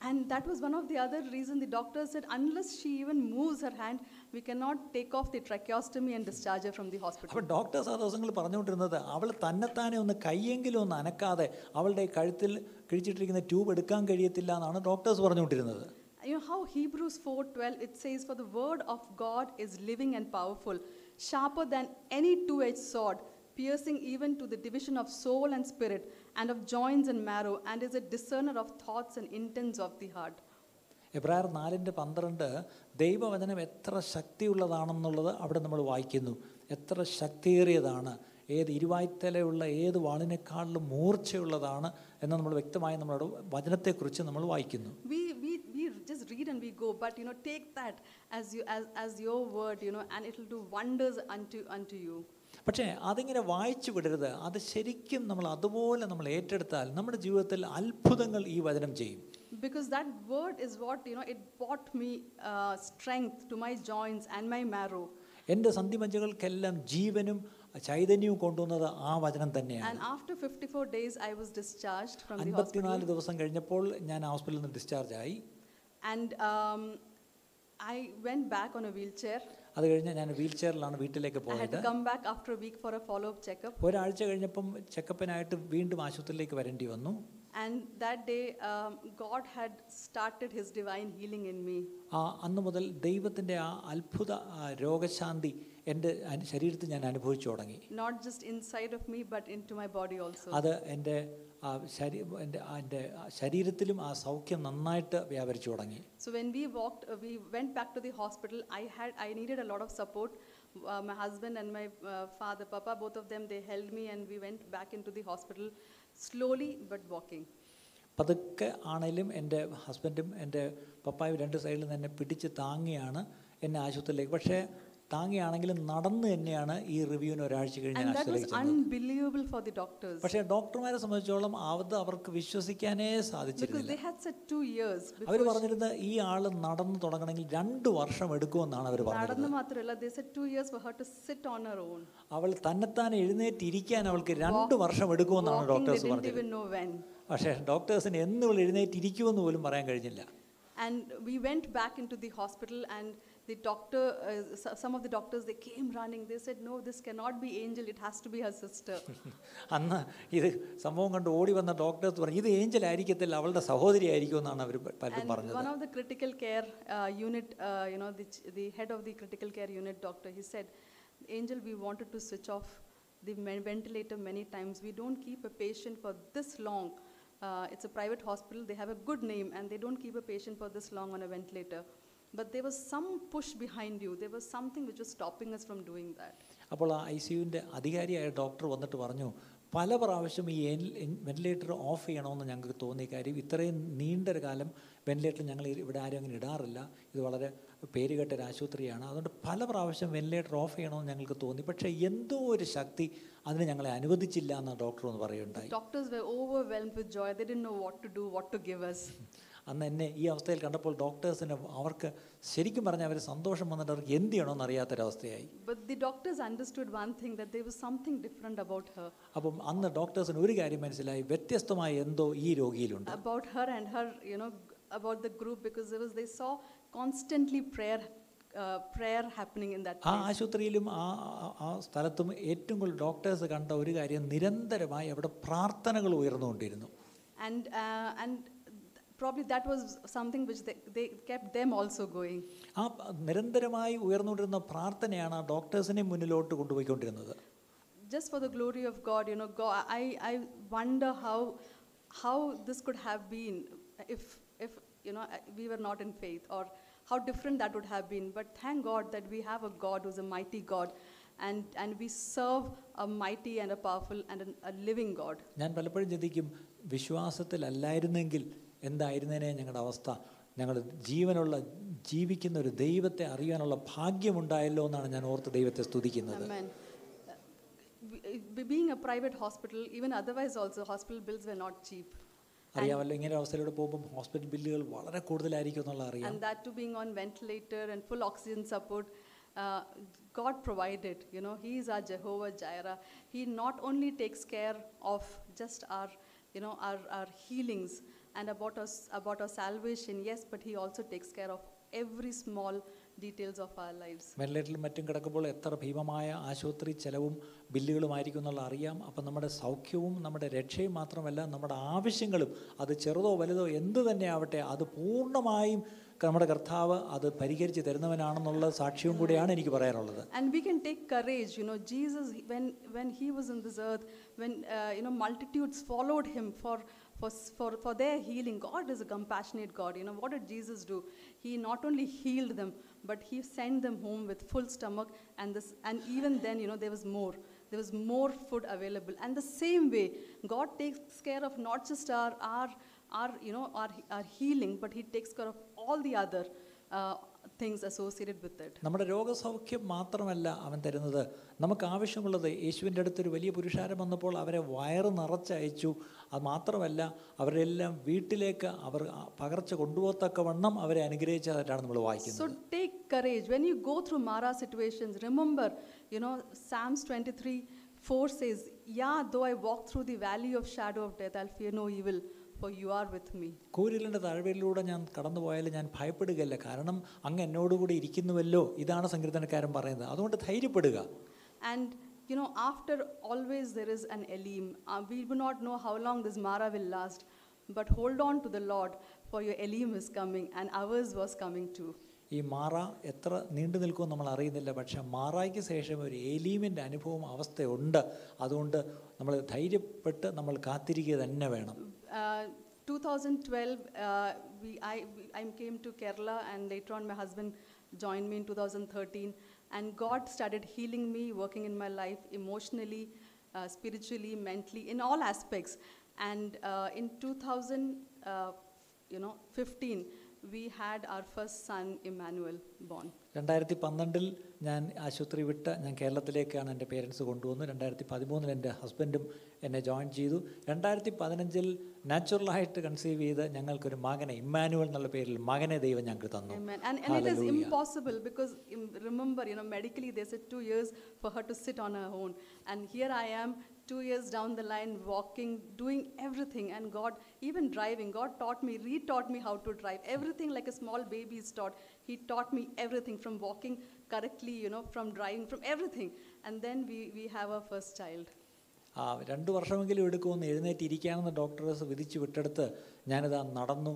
And that was one of the other reasons the doctor said, unless she even moves her hand, we cannot take off the tracheostomy and discharge her from the hospital. അപ്പോൾ ഡോക്ടേഴ്സ് ആ ദിവസങ്ങൾ പറഞ്ഞുകൊണ്ടിരുന്നത് അവൾ തന്നെത്താനെ ഒന്ന് കൈയെങ്കിലും ഒന്ന് അനക്കാതെ അവളുടെ കഴുത്തിൽ കിഴിച്ചിട്ടിരിക്കുന്ന ട്യൂബ് എടുക്കാൻ കഴിയത്തില്ല എന്നാണ് ഡോക്ടേഴ്സ് പറഞ്ഞുകൊണ്ടിരുന്നത് You know how Hebrews 4:12 it says, "For the word of God is living and powerful, sharper than any two-edged sword, piercing even to the division of soul and spirit, and of joints and marrow, and is a discerner of thoughts and intents of the heart." എബ്രായർ നാലിന്റെ പന്ത്രണ്ട് ദൈവവചനം എത്ര ശക്തിയുള്ളതാണെന്നുള്ളത് അവിടെ നമ്മൾ വായിക്കുന്നു എത്ര ശക്തിയേറിയതാണ് ഏത് ഇരുവായ്ത്തലയുള്ള ഏത് വാളിനേക്കാളിലും മൂർച്ചയുള്ളതാണ് എന്ന് നമ്മൾ വ്യക്തമായി നമ്മളോട് വചനത്തെക്കുറിച്ച് നമ്മൾ വായിക്കുന്നു just read and we go, but you know, take that as, you, as, as your word, you know, and it will do wonders unto, unto you. പക്ഷേ അതിങ്ങനെ വായിച്ചു വിടരുത് അത് ശരിക്കും നമ്മൾ അതുപോലെ നമ്മൾ ഏറ്റെടുത്താൽ നമ്മുടെ ജീവിതത്തിൽ അത്ഭുതങ്ങൾ ഈ വചനം ചെയ്യും Because that word is what, you know, it brought me uh, strength to my joints and my marrow. എന്റെ സന്ധിമഞ്ചകൾക്കെല്ലാം ജീവനും ചൈതന്യവും കൊണ്ടുവന്നത് ആ വചനം തന്നെയാണ് And after 54 days, I was discharged from the അൻപത്തിനാല്. ദിവസം കഴിഞ്ഞപ്പോൾ ഞാൻ ഹോസ്പിറ്റലിൽ നിന്ന് ഡിസ്ചാർജ് ആയി and I went back on a wheelchair അത് കഴിഞ്ഞ് ഞാൻ വീൽ ചെയറിലാണ് വീട്ടിലേക്ക് പോയത്. Come back after week for a follow up checkup ഒരാഴ്ച കഴിഞ്ഞപ്പം ചെക്കപ്പിനായിട്ട് വീണ്ടും ആശുപത്രിയിലേക്ക് വരേണ്ടി വന്നു. And that day, um, God had started His divine healing in me. ആ അന്ന് മുതൽ ദൈവത്തിൻ്റെ ആ അത്ഭുത ആ, രോഗശാന്തി എൻ്റെ അന- ശരീരത്തിൽ ഞാൻ അനുഭവിച്ചു തുടങ്ങി Not just inside of me, but into my body also. അത് എൻ്റെ ആ ശരീ എൻ്റെ ആ എൻ്റെ ആ ശരീരത്തിലും ആ സൗഖ്യം നന്നായിട്ട് വ്യാപരിച്ചു തുടങ്ങി So when we walked, uh, we went back to the hospital. I had, I needed a lot of support. uh, my husband and my uh, father, Papa, both of them, they held me and we went back into the hospital Slowly but walking പതുക്കെ ആണേലും എന്റെ ഹസ്ബൻഡും എന്റെ പപ്പായും രണ്ട് സൈഡിൽ നിന്ന് എന്നെ പിടിച്ച് താങ്ങിയാണ് എന്നെ ആശുപത്രിയിലേക്ക്. പക്ഷേ താങ്ങിയാണെങ്കിലും നടന്ന് തന്നെയാണ് ഈ റിവ്യൂവിന് ഒരാഴ്ച കഴിഞ്ഞ് പക്ഷേ ഡോക്ടർമാരെ സംബന്ധിച്ചോളം അത് അവർക്ക് വിശ്വസിക്കാനേ സാധിച്ചിരുന്നില്ല. അവർ പറഞ്ഞിരുന്നത് ഈ ആൾ നടന്നു തുടങ്ങണമെങ്കിൽ രണ്ട് വർഷം എടുക്കുമെന്നാണ് അവർ പറഞ്ഞത് അവൾ തന്നെത്താൻ എഴുന്നേറ്റിരിക്കാൻ അവൾക്ക് രണ്ട് വർഷം എടുക്കുമെന്നാണ് ഡോക്ടേഴ്സ് പറഞ്ഞത് പക്ഷേ ഡോക്ടേഴ്സിന് എന്ന് എഴുന്നേറ്റിരിക്കുമെന്ന് പോലും പറയാൻ കഴിഞ്ഞില്ല. And we went back into the hospital and the doctor, uh, s- some of the doctors, they came running. They said, No, this cannot be Angel, it has to be her sister. [laughs] അന്ന് ഇത് സംഭവം കണ്ട് ഓടി വന്ന doctors പറഞ്ഞു ഇത് Angel ആയിരിക്കത്തില്ല അവളുടെ സഹോദരി ആയിരിക്കുമെന്നാണ് അവർ പലരും and പറഞ്ഞത് one of the critical care uh, unit, uh, you know, the, ch- the head of the critical care unit doctor, he said, Angel, we wanted to switch off the men- ventilator many times. We don't keep a patient for this long. Uh, it's a private hospital, they have a good name, and they don't keep a patient for this long on a ventilator. But they was some push behind you they was something which was stopping us from doing that അപ്പോൾ ആ I C അധികാരിയായ doctor വന്നിട്ട് പറഞ്ഞു പല പ്രാവശ്യം ഈ ventilator of ചെയ്യണമെന്ന് ഞങ്ങൾക്ക് തോന്നിയ കാര്യം ഇത്രയും നീണ്ടൊരു കാലം വെന്റിലേറ്റർ ഞങ്ങൾ ഇവിടെ ആരും അങ്ങനെ ഇടാറില്ല. ഇത് വളരെ പേരുകെട്ട ഒരു ആശുപത്രിയാണ്. അതുകൊണ്ട് പല പ്രാവശ്യം വെന്റിലേറ്റർ ഓഫ് ചെയ്യണമെന്ന് ഞങ്ങൾക്ക് തോന്നി. പക്ഷേ എന്തോ ഒരു ശക്തി അതിനെ ഞങ്ങളെ അനുവദിച്ചില്ല എന്ന് ഡോക്ടർ ഒന്ന് പറയുണ്ടായി doctors overwhelmed with joy they did know what to do what to give us അന്ന് എന്നെ ഈ അവസ്ഥയിൽ കണ്ടപ്പോൾ ഡോക്ടേഴ്സിന് അവർക്ക് ശരിക്കും പറഞ്ഞാൽ അവർ സന്തോഷം വന്നിട്ട് അവർക്ക് എന്ത് ചെയ്യണമെന്ന് അറിയാത്തൊരവസ്ഥയായി But the doctors understood one thing that there was something different about her. അപ്പം അന്ന് ഡോക്ടേഴ്സിന് ഒരു കാര്യം മനസ്സിലായി വ്യത്യസ്തമായ എന്തോ ഈ രോഗിയിലുണ്ട് about her and her, you know, about the group because there was, they saw constantly prayer, uh, prayer happening in that ആ place. ആശുപത്രിയിലും ആ ആ- ആ സ്ഥലത്തും ഏറ്റവും കൂടുതൽ ഡോക്ടേഴ്സ് കണ്ട ഒരു കാര്യം നിരന്തരമായി അവിടെ പ്രാർത്ഥനകൾ ഉയർന്നുകൊണ്ടിരുന്നു And, uh, and th- probably that was something which they, they kept them also going. ആ പ- നിരന്തരമായി ഉയർന്നുകൊണ്ടിരുന്ന പ്രാർത്ഥനയാണ് ആ ഡോക്ടേഴ്സിനെ മുന്നിലോട്ട് കൊണ്ടുപോയിക്കൊണ്ടിരുന്നത് Just for the glory of God, you know, God, I, I wonder how, how this could have been if, if, you know, uh, we were not in faith or how different that would have been. But thank God that we have a God who's a mighty God and, and we serve a mighty and a powerful and a, a living God. ഞാൻ പലപ്പോഴും ചിന്തിക്കും വിശ്വാസത്തിലല്ലായിരുന്നെങ്കിൽ എന്തായിരുന്നേനെ ഞങ്ങളുടെ അവസ്ഥ? ഞങ്ങൾ ജീവനുള്ള ജീവിക്കുന്ന ഒരു ദൈവത്തെ അറിയാനുള്ള ഭാഗ്യമുണ്ടായല്ലോ എന്നാണ് ഞാൻ ഓർത്ത് ദൈവത്തെ സ്തുതിക്കുന്നത്. Being a private hospital, even otherwise also, hospital bills were not cheap. അറിയാമല്ലോ ഇങ്ങനെ അവസ്ഥയിലൂടെ പോകുമ്പോൾ ഹോസ്പിറ്റൽ ബില്ലുകൾ വളരെ കൂടുതലായിരിക്കും എന്നുള്ള അറിയാം. And that to being on ventilator and full oxygen support God provided you know he is our Jehovah Jireh he not only takes care of just our you know our our healings and about us, about our salvation, yes, but He also takes care of every small details of our lives. വെന്റിലേറ്ററിലും മറ്റും കിടക്കുമ്പോൾ എത്ര ഭീമമായ ആശുപത്രി ചെലവും ബില്ലുകളുമായിരിക്കും എന്നുള്ള അറിയാം അപ്പം നമ്മുടെ സൗഖ്യവും നമ്മുടെ രക്ഷയും മാത്രമല്ല നമ്മുടെ ആവശ്യങ്ങളും അത് ചെറുതോ വലുതോ എന്ത് തന്നെ ആവട്ടെ അത് പൂർണ്ണമായും നമ്മുടെ കർത്താവ് അത് പരിഹരിച്ച് തരുന്നവനാണെന്നുള്ള സാക്ഷ്യവും കൂടിയാണ് എനിക്ക് പറയാനുള്ളത് And we can take courage. You know, Jesus, when, when he was in this earth, when, uh, you know, multitudes followed him for, for, for, their healing, God is a compassionate God. You know, what did Jesus do? He not only healed them, but he sent them home with full stomach. And, this, and even then, you know, there was more. There was more food available. And the same way, God takes care of not just our, our, our, you know, our, our healing, but he takes care of all the other uh, things associated with it. നമ്മുടെ രോഗസൗഖ്യം മാത്രമല്ല അവൻ തരുന്നത് നമുക്ക് ആവശ്യമുള്ളത് യേശുവിന്റെ അടുത്തൊരു വലിയ പുരുഷാരം വന്നപ്പോൾ അവരെ വയറ് നിറച്ചയച്ചു അത് മാത്രമല്ല അവരെല്ലാം വീട്ടിലേക്ക് അവർ പകർച്ച കൊണ്ടുപോകത്തക്കവണ്ണം അവരെ അനുഗ്രഹിച്ചതായിട്ടാണ് നമ്മൾ വായിക്കുന്നത് So take courage. When you go through Mara situations, remember, you know, Psalms 23 4 says, Yeah, though I walk through the valley of shadow of death, I'll fear no evil, for you are with me. കൂരിലിന്റെ താഴ്വരയിലൂടെ ഞാൻ കടന്നു പോയാൽ ഞാൻ ഭയപ്പെടുകയല്ല കാരണം അങ്ങ് എന്നോടുകൂടി ഇരിക്കുന്നുവല്ലോ ഇതാണ് സങ്കീർത്തനക്കാരൻ പറയുന്നത് അതുകൊണ്ട് ധൈര്യപ്പെടുക And you know, after always there is an Elim. Uh, we do not know how long this Mara will last, but hold on to the Lord, for your Elim is coming, and ours was coming too. ഈ മാറ എത്ര നീണ്ടു നിൽക്കുമെന്ന് നമ്മൾ അറിയുന്നില്ല പക്ഷേ മാറായ്ക്ക് ശേഷം ഒരു ഏലീമിന്റെ അനുഭവം അവസ്ഥയുണ്ട് അതുകൊണ്ട് നമ്മൾ ധൈര്യപ്പെട്ട് നമ്മൾ കാത്തിരിക്കുക തന്നെ വേണം 2012, uh, we, I, I came to Kerala, and later on, my husband joined me in 2013. And God started healing me, working in my life emotionally, uh, spiritually, mentally, in all aspects. And uh, in 2000, uh, you know, 15, we had our first son Emmanuel born രണ്ടായിരത്തി പന്ത്രണ്ടിൽ ഞാൻ ആശുപത്രി വിട്ട് ഞാൻ കേരളത്തിലേക്കാണ് എന്റെ parents കൊണ്ടുവന്നു രണ്ടായിരത്തി പതിമൂന്നിൽ എന്റെ ഹസ്ബൻഡും എന്നെ ജോയിൻ ചെയ്തു. രണ്ടായിരത്തി പതിനഞ്ചിൽ നാച്ചുറലായിട്ട് കൺസീവ് ചെയ്ത് ഞങ്ങൾക്കൊരു മകനെ ഇമ്മാനുവൽ എന്നുള്ള പേരിൽ മകനെ ദൈവം ഞങ്ങൾക്ക് തന്നു. Impossible because remember you know medically they two years for her to sit on own and here I am two years down the line, walking, doing everything. And God, even driving, God taught me, re taught me how to drive. Everything like a small baby is taught. He taught me everything from walking correctly, you know, from driving, from everything. And then we, we have our first child. ആ രണ്ട് വർഷമെങ്കിലും എടുക്കുമെന്ന് എഴുന്നേറ്റ് ഇരിക്കാമെന്ന് doctors വിധിച്ച് വിട്ടെടുത്ത് ഞാനിതാ നടന്നു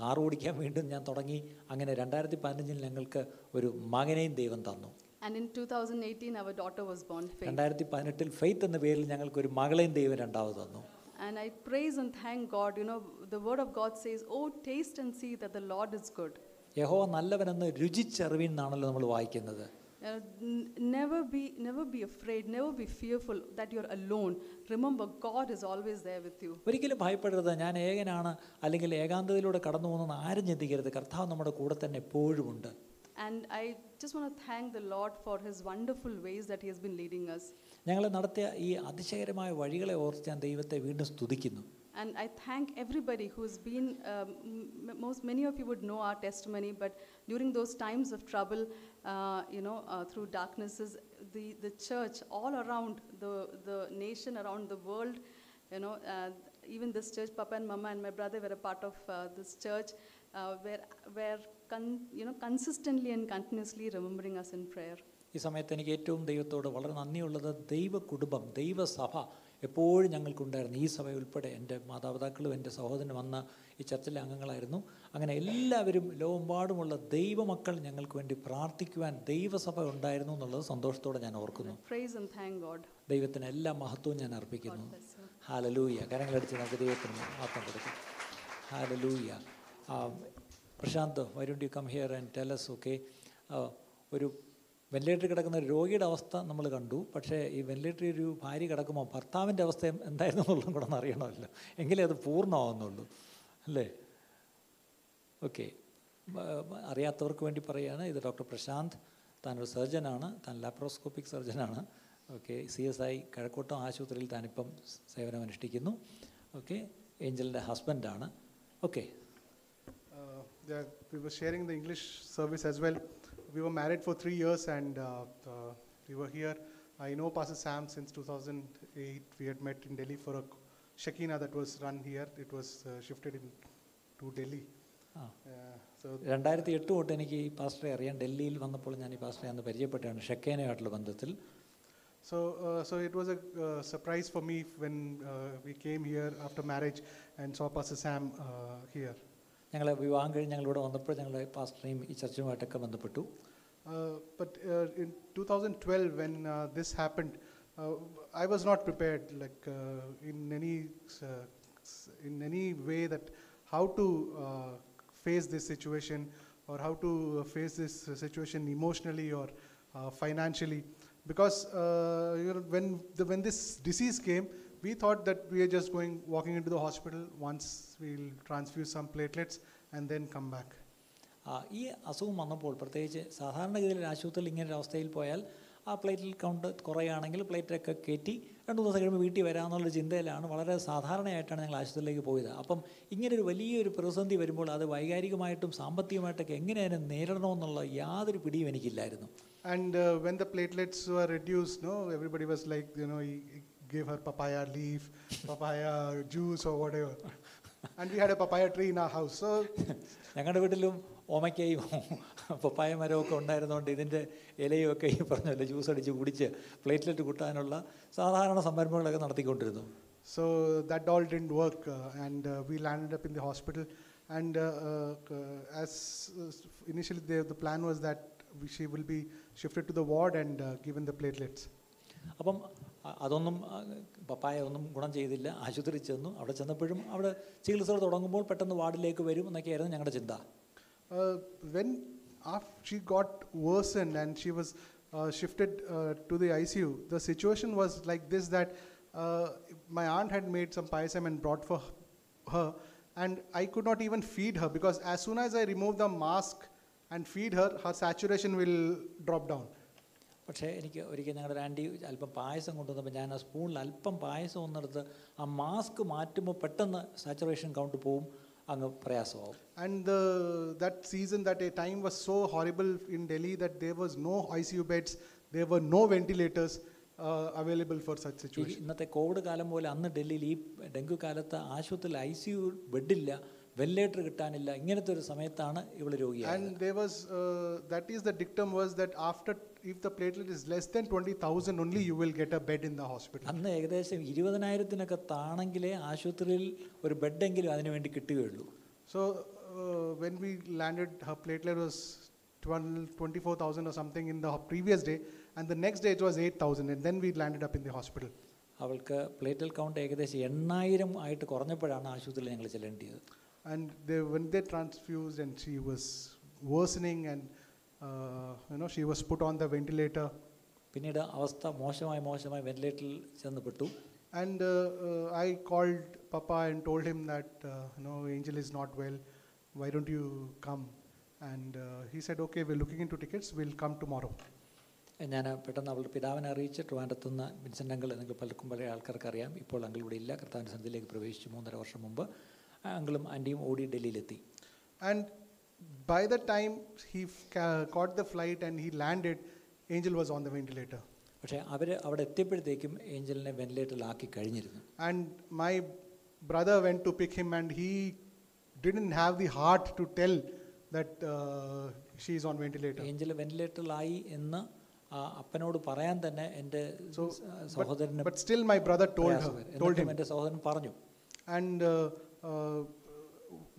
car ഓടിക്കാൻ വീണ്ടും ഞാൻ തുടങ്ങി അങ്ങനെ രണ്ടായിരത്തി പതിനഞ്ചിൽ ഞങ്ങൾക്ക് ഒരു മകനെയും ദൈവം തന്നു And in 2018, our daughter was born, Faith. രണ്ടായിരത്തി പതിനെട്ടിൽ ഫെയ്ത്ത് എന്ന പേരിൽ ഞങ്ങൾക്കൊരു മകളെയും ദൈവം രണ്ടാമത് തന്നു And I praise and thank God. You know, the word of God says, Oh, taste and see that the Lord is good. യഹോവ നല്ലവനെന്ന് രുചിച്ചറിവിൻ എന്നാണല്ലോ നമ്മൾ വായിക്കുന്നത് Uh, n- never be never be afraid never be fearful that you're alone remember god is always there with you ഒരിക്കലും ഭയപ്പെടരുത് ഞാൻ ഏകനാണ് അല്ലെങ്കിൽ ഏകാന്തതയിലൂടെ കടന്നു പോകുന്നെന്ന് ആരും ചിന്തിക്കരുത് കർത്താവ് നമ്മുടെ കൂടെ തന്നെ എപ്പോഴും ഉണ്ട് and i just want to thank the lord for his wonderful ways that he has been leading us ഞങ്ങൾ നടത്തിയ ഈ അതിശയകരമായ വഴികളെ ഓർത്ത് ഞാൻ ദൈവത്തെ വീണ്ടും സ്തുതിക്കുന്നു and i thank everybody who's been um, m- most many of you would know our testimony but during those times of trouble uh, you know uh, through darknesses the, the church all around the, the nation around the world you know uh, even this church papa and mama and my brother were a part of uh, this church uh, were, were con- you know consistently and continuously remembering us in prayer. ഈ സമയത്ത് എനിക്ക് ഏറ്റവും ദൈവത്തോട് വളരെ നന്ദിയുള്ളത് ദൈവ കുടുംബം ദൈവസഭ എപ്പോഴും ഞങ്ങൾക്കുണ്ടായിരുന്നു. ഈ സഭ ഉൾപ്പെടെ എന്റെ മാതാപിതാക്കളും എന്റെ സഹോദരനും വന്ന ഈ ചർച്ചിലെ അംഗങ്ങളായിരുന്നു. അങ്ങനെ എല്ലാവരും ലോകമ്പാടുമുള്ള ദൈവമക്കൾ ഞങ്ങൾക്ക് വേണ്ടി പ്രാർത്ഥിക്കുവാൻ ദൈവസഭ ഉണ്ടായിരുന്നു എന്നുള്ളത് സന്തോഷത്തോടെ ഞാൻ ഓർക്കുന്നു. ദൈവത്തിന് എല്ലാ മഹത്വവും ഞാൻ അർപ്പിക്കുന്നു. ഹാലലൂയ കരങ്ങളടിച്ച് നമുക്ക് ദൈവത്തിന് മാത്രം കൊടുക്കും. Hallelujah Prashant why don't you come here and tell us okay ഒരു വെന്റിലേറ്ററിൽ കിടക്കുന്ന രോഗിയുടെ അവസ്ഥ നമ്മൾ കണ്ടു. പക്ഷേ ഈ വെന്റിലേറ്ററിൽ ഒരു ഭാര്യ കിടക്കുമ്പോൾ ഭർത്താവിന്റെ അവസ്ഥ എന്തായിരുന്നു എന്നുള്ളതും കൂടെ അറിയണമല്ലോ. എങ്കിലേ അത് പൂർണമാവുന്നുള്ളൂ. അല്ലേ? ഓക്കെ അറിയാത്തവർക്ക് വേണ്ടി പറയുകയാണ്. ഇത് ഡോക്ടർ പ്രശാന്ത്. താനൊരു സർജനാണ് താൻ laparoscopic സർജനാണ് okay C S I Kazhakkoottam ആശുപത്രിയിൽ താനിപ്പം സേവനം അനുഷ്ഠിക്കുന്നു ഓക്കെ ഏഞ്ചലിന്റെ ഹസ്ബൻഡാണ് okay yeah, we were sharing the English service as well. We were married for three years and uh, uh we were here. I know Pastor Sam since 2008. We had met in Delhi for a Shekinah that was run here. It was uh, shifted in, to Delhi. Ah. രണ്ടായിരത്തി എട്ട് തൊട്ട് എനിക്ക് ഈ പാസ്റ്ററെ അറിയാം ഡൽഹിയിൽ വന്നപ്പോൾ ഞാൻ ഈ പാസ്റ്ററെ അന്ന് പരിചയപ്പെട്ടാണ് ഷെക്കേനയായിട്ടുള്ള ബന്ധത്തിൽ So, uh, so it was a uh, surprise for me when uh, we came here after marriage and saw Pastor Sam uh, here. ഞങ്ങൾ വിവാഹം കഴിഞ്ഞ് ഞങ്ങളിവിടെ വന്നപ്പോൾ ഞങ്ങൾ പാസ്റ്ററേയും ഈ ചർച്ചുമായിട്ടൊക്കെ ബന്ധപ്പെട്ടു Uh, but uh, in 2012, when uh, this happened, uh, I was not prepared, like uh, in any uh, s- in any way that how to uh, face this situation or how to uh, face this uh, situation emotionally or uh, financially, because uh, you know when the, when this disease came, we thought that we are just going walking into the hospital once we'll transfuse some platelets and then come back. ആ, ഈ അസുഖം വന്നപ്പോൾ പ്രത്യേകിച്ച് സാധാരണഗതിയിൽ ആശുപത്രിയിൽ ഇങ്ങനെ ഒരു അവസ്ഥയിൽ പോയാൽ ആ പ്ലേറ്റിൽ കൗണ്ട് കുറയുകയാണെങ്കിൽ പ്ലേറ്റൊക്കെ കയറ്റി രണ്ട് ദിവസം കഴിയുമ്പോൾ വീട്ടിൽ വരാമെന്നുള്ള ചിന്തയിലാണ് വളരെ സാധാരണയായിട്ടാണ് ഞങ്ങൾ ആശുപത്രിയിലേക്ക് പോയത് അപ്പം ഇങ്ങനൊരു വലിയൊരു പ്രതിസന്ധി വരുമ്പോൾ അത് വൈകാരികമായിട്ടും സാമ്പത്തികമായിട്ടൊക്കെ എങ്ങനെ അതിനെ നേരിടണമെന്നുള്ള യാതൊരു പിടിയും എനിക്കില്ലായിരുന്നു And uh, when the platelets were reduced, no, everybody was like, you know, he, he gave her papaya leaf, papaya juice, or whatever. and we had a papaya tree in our house. So, ഞങ്ങളുടെ വീട്ടിലും ഓമയ്ക്കയും പപ്പായ മരമൊക്കെ ഉണ്ടായിരുന്നുകൊണ്ട് ഇതിൻ്റെ ഇലയും ഒക്കെ ഈ പറഞ്ഞല്ലോ juice അടിച്ച് കുടിച്ച് platelet കൂട്ടാനുള്ള സാധാരണ സംരംഭങ്ങളൊക്കെ നടത്തിക്കൊണ്ടിരുന്നു so that all didn't work, uh, and uh, we landed up in the hospital. And uh, uh, as uh, initially the, the plan was that we, she will be shifted to the ward and uh, given the platelets. അപ്പം അ- അതൊന്നും ആ, പപ്പായ ഒന്നും ഗുണം ചെയ്തില്ല ആശുപത്രിയിൽ ചെന്നു അവിടെ ചെന്നപ്പോഴും അവിടെ ചികിത്സകൾ തുടങ്ങുമ്പോൾ പെട്ടെന്ന് വാർഡിലേക്ക് വരും എന്നൊക്കെയായിരുന്നു ഞങ്ങളുടെ ചിന്ത Uh, when after she got worsened and she was uh, shifted uh, to the ICU, the situation was like this that uh, my aunt had made some payasam and brought for her, and I could not even feed her because as soon as I remove the mask and feed her, her saturation will drop down. പക്ഷേ എനിക്ക് ഒരിക്കൽ ഞങ്ങളുടെ anti അല്പം പായസം കൊണ്ടുവന്നപ്പോൾ ഞാൻ ആ സ്പൂണിൽ അല്പം പായസം ഒന്നെടുത്ത് ആ മാസ്ക് മാറ്റുമ്പോൾ പെട്ടെന്ന് സാച്ചുറേഷൻ കൗണ്ട് പോവും അങ്ങ് പ്രയാസമാവും. And the that season that a time was so horrible in Delhi that they was no I C U beds they were no ventilators available for such situation ഇന്നത്തെ Covid കാലം പോലെ അന്ന് ഡൽഹിയിൽ ഈ dengue കാലത്ത് ആശുപത്രിയിൽ ഐ സി യു ബെഡില്ല ventilator കിട്ടാനില്ല ഇങ്ങനത്തെ ഒരു സമയത്താണ് ഇവൾ രോഗി and they was that is the dictum was that after if the platelet is less than 20,000 only, you will get a bed in the hospital. അന്ന് ഏകദേശം ഇരുപതിനായിരത്തിനൊക്കെ താണെങ്കിലേ ആശുപത്രിയിൽ ഒരു ബെഡെങ്കിലും അതിനു വേണ്ടി കിട്ടുകയുള്ളൂ So uh, when we landed, her platelet was 12, 24,000 or something in the previous day, and the next day it was 8,000, and then we landed up in the hospital. അവൾക്ക് പ്ലേറ്റൽ count ഏകദേശം എണ്ണായിരം ആയിട്ട് കുറഞ്ഞപ്പോഴാണ് ആശുപത്രിയിൽ ഞങ്ങൾ ചെല്ലേണ്ടത് And they, when they transfused, and she was worsening, and uh, you know she was put on the ventilator. പിന്നീട് അവസ്ഥ മോശമായി മോശമായി വെന്റിലേറ്ററിൽ ചെന്നപ്പെട്ടു And uh, uh, I called Papa and told him that uh, you know Angel is not well. Why don't you come? And uh, he said, okay, we're looking into tickets. We'll come tomorrow. ഞാൻ പെട്ടെന്ന് അവളുടെ പിതാവിനെ അറിയിച്ച് ട്രിവാൻഡത്തുനിന്ന് Vincent uncle നിങ്ങൾ പലർക്കും പല ആൾക്കാർക്ക് അറിയാം ഇപ്പോൾ അങ്കിൾ ഇവിടെ ഇല്ല കർത്താവിൻ്റെ സന്ധിയിലേക്ക് പ്രവേശിച്ചു മൂന്നര വർഷം മുമ്പ് ആ അങ്കിളും ആൻറ്റിയും ഓടി ഡൽഹിയിലെത്തി And by the time he f- ca- caught the flight and he landed, Angel was on the ventilator. പക്ഷേ അവർ അവിടെ എത്തിയപ്പോഴത്തേക്കും ഏഞ്ചലിനെ വെന്റിലേറ്ററിലാക്കി കഴിഞ്ഞിരുന്നു And my brother went to pick him, and he didn't have the heart to tell that uh, she is on ventilator. Angel വെന്റിലേറ്ററിലായി എന്ന് ആ അപ്പനോട് പറയാൻ തന്നെ എൻ്റെ So, സഹോദരന് But still, my brother told her, പ്രയാസമായിരുന്നു. told എന്നിട്ടും him. എൻ്റെ സഹോദരൻ പറഞ്ഞു And uh, uh,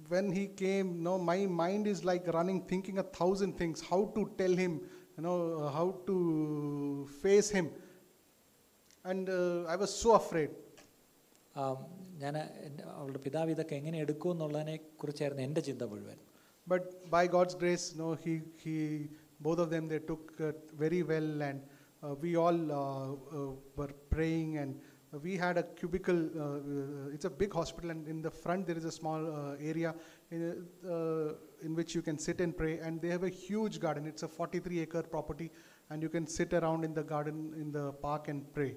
when he came, no, my mind is like running, thinking a thousand things. How to tell him, you know, uh, how to face him. And uh, I was so afraid. ഞാൻ അവളുടെ പിതാവ് ഇതൊക്കെ എങ്ങനെ എടുക്കും എന്നുള്ളതിനെ കുറിച്ചായിരുന്നു എൻ്റെ ചിന്ത മുഴുവൻ But by God's grace, no, he, he, both of them, they took uh, very well, and uh, we all uh, we had a cubicle. Uh, uh, it's a big hospital, and in the front there is a small uh, area in, uh, in which you can sit and pray, and they have a huge garden. It's a 43-acre property, and you can sit around in the garden in the park and pray.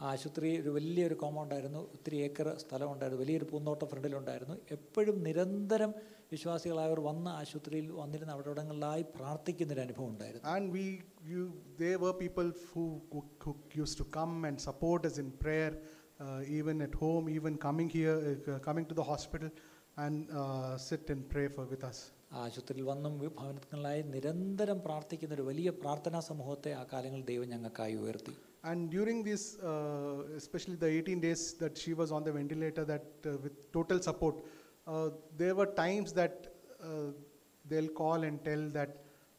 ആശുപത്രി ഒരു വലിയൊരു കോമ്പൗണ്ടായിരുന്നു. ഒത്തിരി acre സ്ഥലമുണ്ടായിരുന്നു. വലിയൊരു പൂന്തോട്ട ഫ്രണ്ടിലുണ്ടായിരുന്നു. എപ്പോഴും നിരന്തരം വിശ്വാസികളായവർ വന്ന ആശുപത്രിയിൽ വന്നിരുന്ന അവിടെയിടങ്ങളിലായി പ്രാർത്ഥിക്കുന്നൊരു അനുഭവം ഉണ്ടായിരുന്നു. And we they were people who use to come and support us in prayer even at home even coming here coming to the hospital and sit and pray for with us ആശുപത്രിയിൽ വന്നും ഭവനങ്ങളിലായി നിരന്തരം പ്രാർത്ഥിക്കുന്ന ഒരു വലിയ പ്രാർത്ഥനാ സമൂഹത്തെ ആ കാലങ്ങളിൽ ദൈവം ഞങ്ങൾക്കായി ഉയർത്തി. And during this, uh, especially the 18 days that she was on the ventilator, that uh, with total support, uh, there were times that uh, they'll call and tell that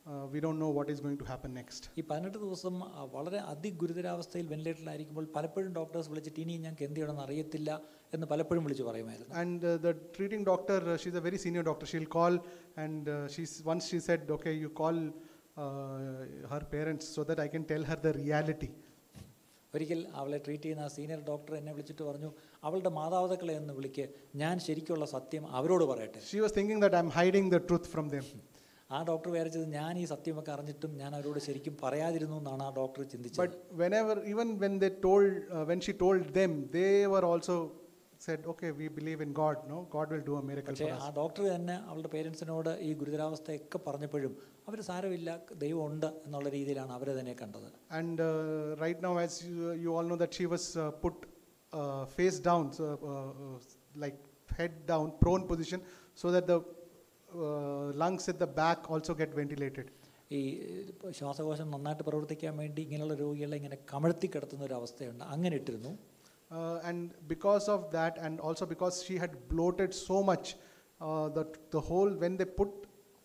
uh, we don't know what is going to happen next. ഈ പതിനെട്ട് ദിവസം ആ, വളരെ അതിഗുരുതരാവസ്ഥയിൽ വെന്റിലേറ്ററിലായിരിക്കുമ്പോൾ പലപ്പോഴും doctors വിളിച്ചിട്ട് ഇനി ഞങ്ങൾക്ക് എന്ത് ചെയ്യണമെന്ന് അറിയത്തില്ല എന്ന് പലപ്പോഴും വിളിച്ച് പറയുമായിരുന്നു And uh, the treating doctor, uh, she's a very senior doctor. She'll call, and uh, she's once she said, "Okay, you call uh, her parents so that I can ഒരിക്കൽ അവളെ ട്രീറ്റ് ചെയ്യുന്ന ആ സീനിയർ ഡോക്ടർ എന്നെ വിളിച്ചിട്ട് പറഞ്ഞു അവളുടെ മാതാപിതാക്കളെ ഒന്ന് വിളിക്ക്. ഞാൻ ശരിക്കുള്ള സത്യം അവരോട് പറയട്ടെ. She was thinking that I am hiding the truth from them ആ ഡോക്ടർ വിചാരിച്ചത് ഞാൻ ഈ സത്യമൊക്കെ അറിഞ്ഞിട്ടും ഞാൻ അവരോട് ശരിക്കും പറയാതിരുന്നു എന്നാണ് ആ ഡോക്ടർ ചിന്തിച്ചത്. But whenever even when the told when she told them they were also said okay we believe in God no God will do a miracle ആ ഡോക്ടർ തന്നെ അവളുടെ പേരൻസിനോട് ഈ ഗുരുതരാവസ്ഥയൊക്കെ പറഞ്ഞപ്പോഴും അവർ സാരമില്ല ദൈവമുണ്ട് എന്നുള്ള രീതിയിലാണ് അവർ തന്നെ കണ്ടത് And uh, right now, as you, you all know, that she was uh, put uh, face down, so, uh, uh, like head down, prone position, so that the uh, lungs at the back also get ventilated. ഈ ഇപ്പൊ ശ്വാസകോശം നന്നായിട്ട് പ്രവർത്തിക്കാൻ വേണ്ടി ഇങ്ങനെയുള്ള രോഗികളെ ഇങ്ങനെ കമഴ്ത്തി കിടത്തുന്ന ഒരു അവസ്ഥയുണ്ട് അങ്ങനെ ഇട്ടിരുന്നു Uh, and because of that, and also because she had bloated so much, uh, that the whole, when they put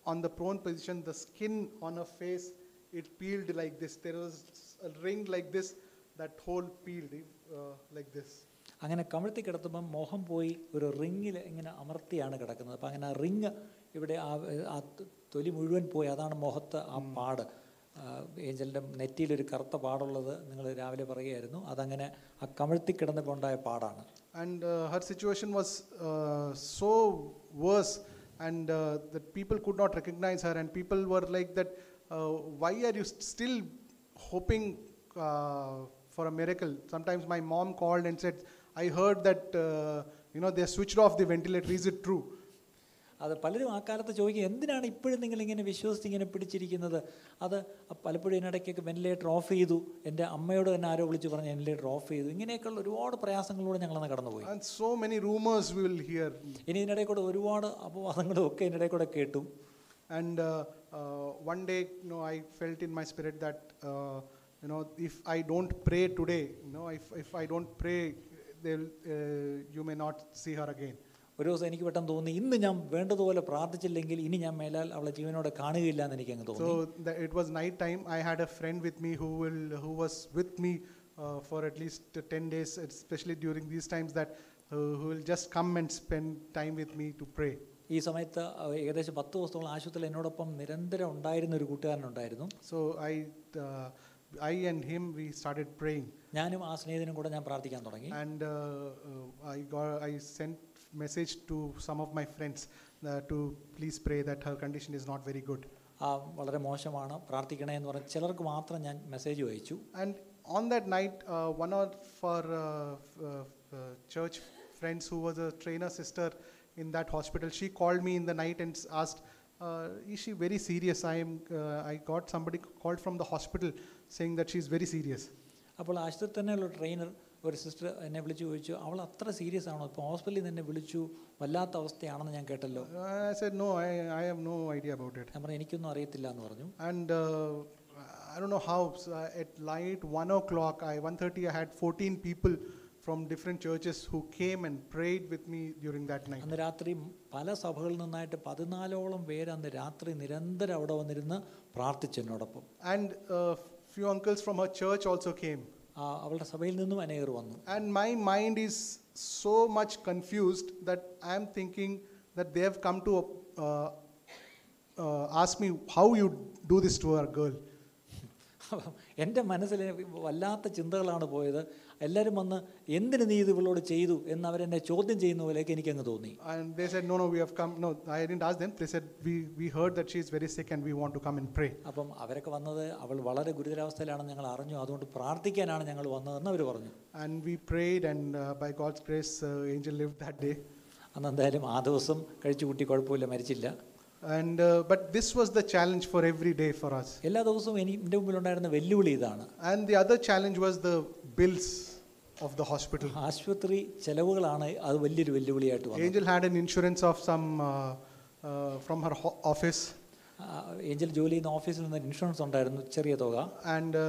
on the prone position, the skin on her face, it peeled like this. There was a ring like this, that whole peeled uh, like this. അങ്ങനെ കമഴ്ത്തി കിടത്തുമ്പം മോഹം പോയി ഒരു റിങ്ങിൽ ഇങ്ങനെ അമർത്തിയാണ് കിടക്കുന്നത് അപ്പം അങ്ങനെ ആ ring ഇവിടെ ആ ആ തൊലി മുഴുവൻ പോയി അതാണ് മുഖത്ത് ആ പാട് ഏഞ്ചലിൻ്റെ നെറ്റിയിലൊരു കറുത്ത പാടുള്ളത് നിങ്ങൾ രാവിലെ പറയുകയായിരുന്നു അതങ്ങനെ ആ കമഴ്ത്തി കിടന്നപ്പോൾ ഉണ്ടായ പാടാണ് And uh, her situation was uh, so worse, and uh, that people could not recognize her, and people were like that. Uh, why are you st- still hoping uh, for a miracle? Sometimes my mom called and said, "I heard that uh, you know they switched off the ventilator. Is it true?" അത് പലരും ആ കാലത്ത് ചോദിക്കും എന്തിനാണ് ഇപ്പോഴും നിങ്ങൾ ഇങ്ങനെ വിശ്വസിച്ച് ഇങ്ങനെ പിടിച്ചിരിക്കുന്നത്? അത് പലപ്പോഴും ഇതിനിടയ്ക്കൊക്കെ വെന്റിലേറ്റർ ഓഫ് ചെയ്തു. എന്റെ അമ്മയോട് തന്നെ ആരോ വിളിച്ച് പറഞ്ഞ് വെന്റിലേറ്റർ ഓഫ് ചെയ്തു. ഇങ്ങനെയൊക്കെയുള്ള ഒരുപാട് പ്രയാസങ്ങളിലൂടെ ഞങ്ങളന്ന് കടന്നുപോയി. So many rumours will hear will hear. ഇനി ഇതിനിടയിൽ കൂടെ ഒരുപാട് അപവാദങ്ങളും ഒക്കെ ഇതിനിടയിൽ കൂടെ കേട്ടു. And one day no I felt in my spirit that you know, if I don't pray today, you know, if, if I don't pray, they'll, uh, you may not see her again. ഒരു ദിവസം എനിക്ക് പെട്ടെന്ന് തോന്നി ഇന്ന് ഞാൻ വേണ്ടതുപോലെ പ്രാർത്ഥിച്ചില്ലെങ്കിൽ ഇനി ഞാൻ മേലാൽ അവളെ ജീവനോടെ കാണുകയില്ല എന്ന് എനിക്ക് അങ്ങ് തോന്നി So the, it was night time. I had a friend with me who will, who was with me uh, for at least uh, 10 days, especially during these times that uh, who will just come and spend time with me to pray. ഈ സമയത്ത് അഹ് ഏകദേശം പത്ത് ദിവസത്തോളം ആശുപത്രിയിൽ എന്നോടൊപ്പം നിരന്തരം ഉണ്ടായിരുന്ന ഒരു കൂട്ടുകാരനുണ്ടായിരുന്നു So I, uh, I and him, we started praying. ഞാനും ആ സ്നേഹിതനും കൂടെ ഞാൻ പ്രാർത്ഥിക്കാൻ തുടങ്ങി and uh, uh, I got I sent message to some of my friends uh, to please pray that her condition is not very good. ആ വളരെ മോശമാണ് പ്രാർത്ഥിക്കണേ എന്ന് പറഞ്ഞ് ചിലർക്ക് മാത്രം ഞാൻ മെസ്സേജ് അയച്ചു And on that night, uh, one of our uh, f- uh, f- uh, church friends who was a trainer sister in that hospital, she called me in the night and s- asked, uh, "Is she very serious?" I am. Uh, I got somebody called from the hospital saying that she's very serious. അപ്പോൾ ആശുപത്രി തന്നെയുള്ള trainer ഒരു sister എന്നെ വിളിച്ചു ചോദിച്ചു അവൾ അത്ര serious ആണോ ഇപ്പോൾ ഹോസ്പിറ്റലിൽ നിന്ന് എന്നെ വിളിച്ചു വല്ലാത്ത അവസ്ഥയാണെന്ന് ഞാൻ കേട്ടല്ലോ Uh, I said, "No, I, I have no idea about it." ഞാൻ പറഞ്ഞു എനിക്കൊന്നും അറിയത്തില്ല എന്ന് പറഞ്ഞു and uh, I don't know how so uh, at night one o'clock I 1:30 I had 14 people from different churches who came and prayed with me during that night അന്ന് രാത്രി പല സഭകളിൽ നിന്നായിട്ട് പതിനാലോളം പേര് അന്ന് രാത്രി നിരന്തരം അവിടെ വന്നിരുന്ന് പ്രാർത്ഥിച്ചു എന്നോടൊപ്പം and uh, few uncles from her church also came ആ, അവളുടെ സഭയിൽ നിന്നും അനേകർ വന്നു and my mind is so much confused that I am thinking that they have come to uh, uh, ask me how you do this to our girl അപ്പം എന്റെ മനസ്സിൽ വല്ലാത്ത ചിന്തകളാണ് പോയത്. എല്ലാവരും വന്ന് എന്തിനു നീ ഇത് ഇവളോട് ചെയ്തു? എന്ന് അവരെന്നെ ചോദ്യം ചെയ്യുന്ന പോലെയൊക്കെ എനിക്കങ്ങ് തോന്നി. And they said no no we have come no I didn't ask them. They said we we heard that she is very sick and we want to come and pray. അപ്പം അവരൊക്കെ വന്നത് അവൾ വളരെ ഗുരുതരാവസ്ഥയിലാണെന്ന് ഞങ്ങൾ അറിഞ്ഞു. അതുകൊണ്ട് പ്രാർത്ഥിക്കാനാണ് ഞങ്ങൾ വന്നതെന്ന് അവർ പറഞ്ഞു. And we prayed, and uh, by God's grace, uh, Angel lived that day. അന്ന് എന്തായാലും ആ ദിവസം കഴിച്ചു കൂട്ടി കുഴപ്പമില്ല മരിച്ചില്ല. And uh, but this was the challenge for every day for us. എല്ലാ ദിവസവും എനിക്ക് എൻ്റെ മുമ്പിലുണ്ടായിരുന്ന വെല്ലുവിളി ഇതാണ് And the other challenge was the bills of the hospital. ആശുപത്രി ചെലവുകളാണ് അത് വലിയൊരു വെല്ലുവിളിയായിട്ട് വന്നത് Angel had an insurance of some uh, uh, from her ho- office, ആ, ഏഞ്ചൽ ജോലി ചെയ്യുന്ന ഓഫീസിൽ നിന്ന് ഇൻഷുറൻസ് ഉണ്ടായിരുന്നു ചെറിയ തുക and uh,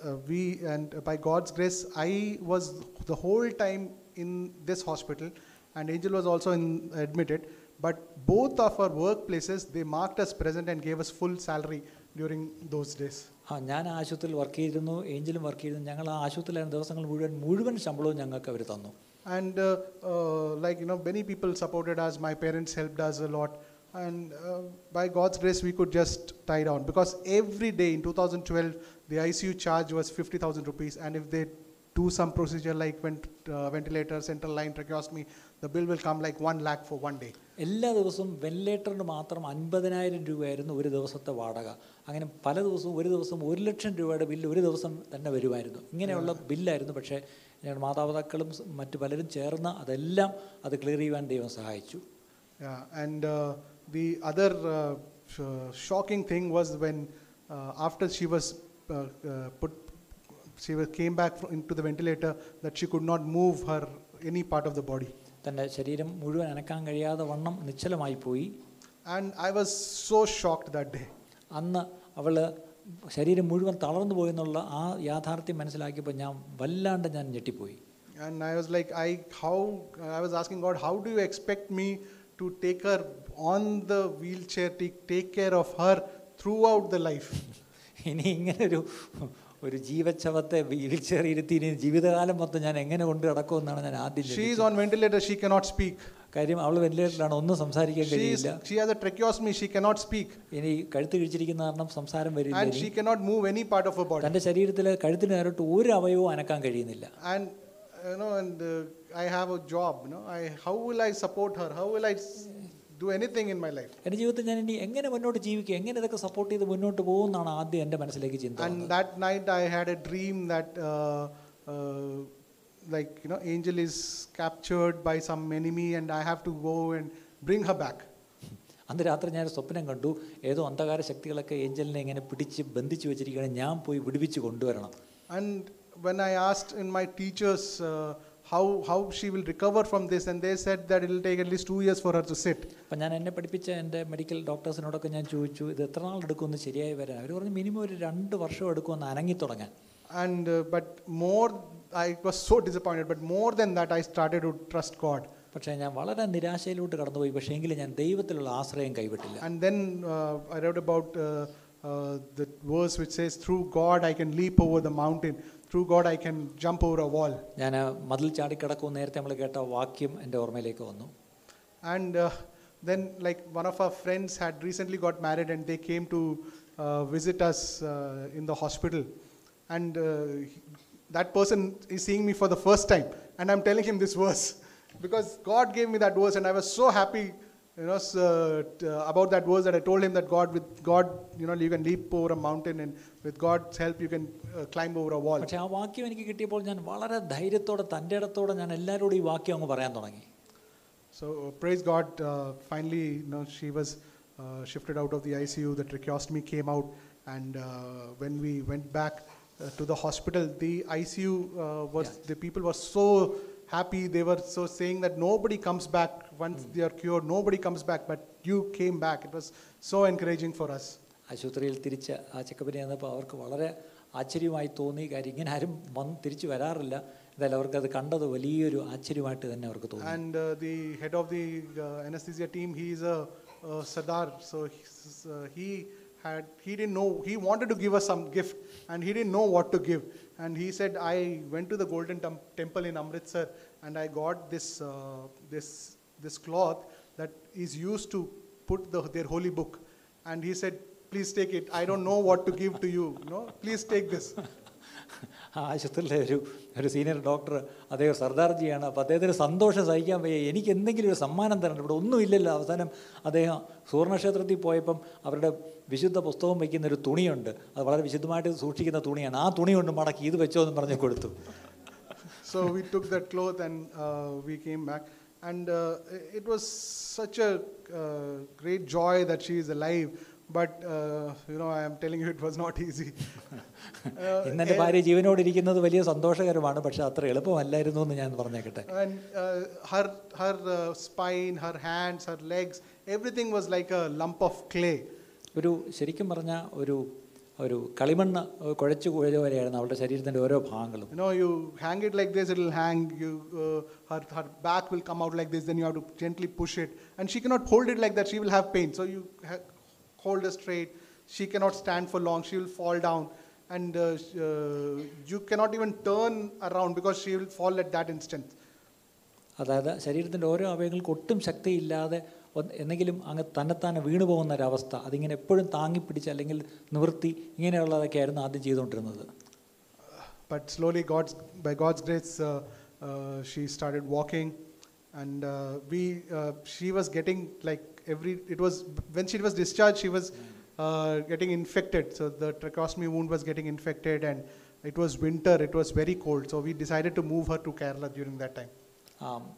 uh, we and by God's grace, I was the whole time in this hospital, and Angel was also in, admitted. But both of our workplaces, they marked us present and gave us full salary during those days. ആ ഞാൻ ആശുപത്രിയിൽ work ചെയ്തിരുന്നു ഏഞ്ചലും work ചെയ്തിരുന്നു ഞങ്ങൾ ആ ആശുപത്രിയിലായിരുന്ന ദിവസങ്ങൾ മുഴുവൻ മുഴുവൻ ശമ്പളവും ഞങ്ങൾക്ക് അവർ തന്നു And uh, uh, like you know, many people supported us. My parents helped us a lot, and uh, by God's grace, we could just tie down because every day in 2012, the ICU charge was 50,000 rupees, and if they do some procedure like vent, uh, ventilator, central line tracheostomy, the bill will come like one lakh for one day. എല്ലാ ദിവസവും വെന്റിലേറ്ററിന് മാത്രം അൻപതിനായിരം രൂപയായിരുന്നു ഒരു ദിവസത്തെ വാടക. അങ്ങനെ പല ദിവസവും ഒരു ദിവസം ഒരു ലക്ഷം രൂപയുടെ ബില്ല് ഒരു ദിവസം തന്നെ വരുമായിരുന്നു. ഇങ്ങനെയുള്ള ബില്ലായിരുന്നു. പക്ഷേ ഞങ്ങളുടെ മാതാപിതാക്കളും മറ്റു പലരും ചേർന്ന് അതെല്ലാം അത് ക്ലിയർ ചെയ്യുവാൻ ദൈവം സഹായിച്ചു. And the other shocking thing was when after she was she after she was put, she was, came back fro- into the ventilator that she could not move her any part of the body. തന്റെ ശരീരം മുഴുവൻ അനക്കാൻ കഴിയാതെ വണ്ണം നിശ്ചലമായി പോയി. And I was so shocked that day അന്ന് അവൾ ശരീരം മുഴുവൻ തളർന്നു പോയെന്നുള്ള ആ യാഥാർത്ഥ്യം മനസ്സിലാക്കിയപ്പോൾ ഞാൻ വല്ലാണ്ട് ഞാൻ ഞെട്ടിപ്പോയി. And I was like I how I was asking God how do you expect me to take her on the wheelchair take care of her throughout the life ഇനി ഇങ്ങനെ ഒരു ഒരു ജീവച്ഛവത്തെ വീൽചെയർ ഇനി ജീവിതകാലം മൊത്തം ഞാൻ എങ്ങനെ കൊണ്ട് നടക്കുമെന്നാണ് ഞാൻ ആദ്യം she's on ventilator she cannot speak കാര്യം അവൾ വെന്റിലേറ്ററിലാണ് ഒന്നും സംസാരിക്കാൻ കഴിയില്ല. She has a tracheostomy she cannot speak ഇനി കഴുത്ത് കിഴിച്ചിരിക്കുന്ന കാരണം സംസാരം വരില്ല and she cannot move any part of her body തന്റെ ശരീരത്തിലെ കഴുത്തിന് നേരിട്ട് ഒരു അവയവവും അനക്കാൻ കഴിയുന്നില്ല. And you know and uh, i have a job you know. I how will i support her? How will i do anything in my life? എൻ്റെ ജീവിതത്തിൽ ഞാൻ ഇനി എങ്ങനെ മുന്നോട്ട് ജീവിക്കും എങ്ങനെ ഇതൊക്കെ സപ്പോർട്ട് ചെയ്ത് മുന്നോട്ട് പോകുമെന്നാണ് ആദ്യം എൻ്റെ മനസ്സിലേക്ക് ചിന്ത And വന്നത്. that night I had a dream that, uh, uh, like you know, Angel is captured by some enemy, and I have to go and bring her back. അന്ന് രാത്രി ഞാൻ ഒരു സ്വപ്നം കണ്ടു ഏതോ അന്ധകാര ശക്തികളൊക്കെ ഏഞ്ചലിനെ ഇങ്ങനെ പിടിച്ച് ബന്ധിച്ച് വെച്ചിരിക്കുകയാണ് ഞാൻ പോയി വിടുവിച്ച് കൊണ്ടുവരണം And when I asked in my teachers uh, how how she will recover from this, and they said that it will take at least two years for her to sit. അപ്പം ഞാൻ എന്നെ പഠിപ്പിച്ച എൻ്റെ മെഡിക്കൽ ഡോക്ടേഴ്സിനോടൊക്കെ ഞാൻ ചോദിച്ചു ഇത് എത്ര നാൾ എടുക്കുമെന്ന് ശരിയായി വരാൻ അവർ പറഞ്ഞു മിനിമം ഒരു രണ്ട് വർഷം എടുക്കുമെന്ന് അനങ്ങി തുടങ്ങാൻ And uh, but more, I was so disappointed. But more than that, I started to trust God. പക്ഷേ ഞാൻ വളരെ നിരാശയിലോട്ട് കടന്നുപോയി പക്ഷേ എങ്കിലും ഞാൻ ദൈവത്തിലുള്ള ആശ്രയം കൈവിട്ടില്ല And then uh, I read about uh, uh, the verse which says, "Through God I can leap over the mountain. Through God I can jump over a wall." ഞാൻ മതിൽ ചാടിക്കിടക്കും നേരത്തെ നമ്മൾ കേട്ട വാക്യം എൻ്റെ ഓർമ്മയിലേക്ക് വന്നു And uh, then, like one of our friends had recently got married, and they came to uh, visit us uh, in the hospital. And uh, he- that person is seeing me for the first time, and I'm telling him this verse [laughs] because God gave me that verse, and I was so happy, you know, s- uh, t- uh, about that verse that I told him that God, with God, you know, you can leap over a mountain, and with God's help, you can uh, climb over a wall. പക്ഷേ ആ വാക്യം എനിക്ക് കിട്ടിയപ്പോൾ ഞാൻ വളരെ ധൈര്യത്തോടെ തൻ്റെ ഇടത്തോടെ ഞാൻ എല്ലാവരോടും ഈ വാക്യം അങ്ങ് പറയാൻ തുടങ്ങി So uh, praise God. Uh, finally, you know, she was uh, shifted out of the ICU. The tracheostomy came out, and uh, when we went back uh, to the hospital, the ICU uh, was Yeah. the people were so happy. They were so saying that nobody comes back once they are cured. Nobody comes back, but you came back. It was so encouraging for us. ആശുപത്രിയിൽ തിരിച്ച് ആ ചെക്കപ്പിന് ചെന്നപ്പോൾ അവർക്ക് വളരെ ആശ്ചര്യമായി തോന്നി കാര്യം ഇങ്ങനെ ആരും വന്ന് തിരിച്ചു വരാറില്ല എന്തായാലും അവർക്ക് അത് കണ്ടത് വലിയൊരു ആശ്ചര്യമായിട്ട് തന്നെ അവർക്ക് തോന്നി And uh, the head of the uh, anesthesia team, he is a uh, Sardar, so he's, uh, he had he didn't know he wanted to give us some gift, and he didn't know what to give. and he said, I went to the Golden Tem- Temple in Amritsar, and I got this uh, this this cloth that is used to put the, their holy book. And he said, please take it. I don't know what to give to you. No, please take this. ആശുപത്രിയിലെ ഒരു ഒരു senior doctor അദ്ദേഹം സർദാർജിയാണ്. അപ്പോൾ അദ്ദേഹത്തിന് സന്തോഷം സഹിക്കാൻ വയ്യ. എനിക്ക് എന്തെങ്കിലും ഒരു സമ്മാനം തരണം. ഇവിടെ ഒന്നുമില്ലല്ലോ. അവസാനം അദ്ദേഹം സുവർണക്ഷേത്രത്തിൽ പോയപ്പം അവരുടെ വിശുദ്ധ പുസ്തകം വയ്ക്കുന്ന ഒരു തുണിയുണ്ട്. അത് വളരെ വിശുദ്ധമായിട്ട് സൂക്ഷിക്കുന്ന തുണിയാണ്. ആ തുണി കൊണ്ട് മടക്കി ഇത് വെച്ചോ എന്ന് പറഞ്ഞു കൊടുത്തു. So we took the cloth and we came back and it was such a great joy that great joy that she is alive but uh, you know i am telling you it was not easy Uh, ഇന്ന് എൻ്റെ ഭാര്യ ജീവനോട് ഇരിക്കുന്നത് വലിയ സന്തോഷകരമാണ് പക്ഷേ അത്ര എളുപ്പമല്ലായിരുന്നു എന്ന് ഞാൻ പറഞ്ഞേക്കട്ടെ and uh, her her uh, spine her hands her legs everything was like a lump of clay ഒരു ശരിക്കും പറഞ്ഞ ഒരു ഒരു കളിമണ്ണ് കുഴച്ച് കുഴച്ച പോലെയായിരുന്നു അവളുടെ ശരീരത്തിൻ്റെ ഓരോ ഭാഗങ്ങളും you know you hang it like this it will hang you uh, her her back will come out like this then you have to gently push it and she cannot hold it like that she will have pain so you ha- hold her straight she cannot stand for long she will fall down and uh, sh- uh, you cannot even turn around because she will fall at that instant അതായത് ശരീരത്തിൻ്റെ ഓരോ അവയവങ്ങൾക്ക് ഒട്ടും ശക്തിയില്ലാതെ ഒന്ന് എന്തെങ്കിലും അങ്ങ് തന്നെത്താനെ വീണു പോകുന്ന ഒരവസ്ഥ അതിങ്ങനെ എപ്പോഴും താങ്ങിപ്പിടിച്ച് അല്ലെങ്കിൽ നിവൃത്തി ഇങ്ങനെയുള്ളതൊക്കെ ആയിരുന്നു ആദ്യം ചെയ്തുകൊണ്ടിരുന്നത് but slowly god's by god's grace uh, uh, she started walking and uh, we uh, she was getting like every it was when she was discharged she was uh, getting infected so the tracheostomy wound was getting infected and it was winter it was very cold so we decided to move her to kerala during that time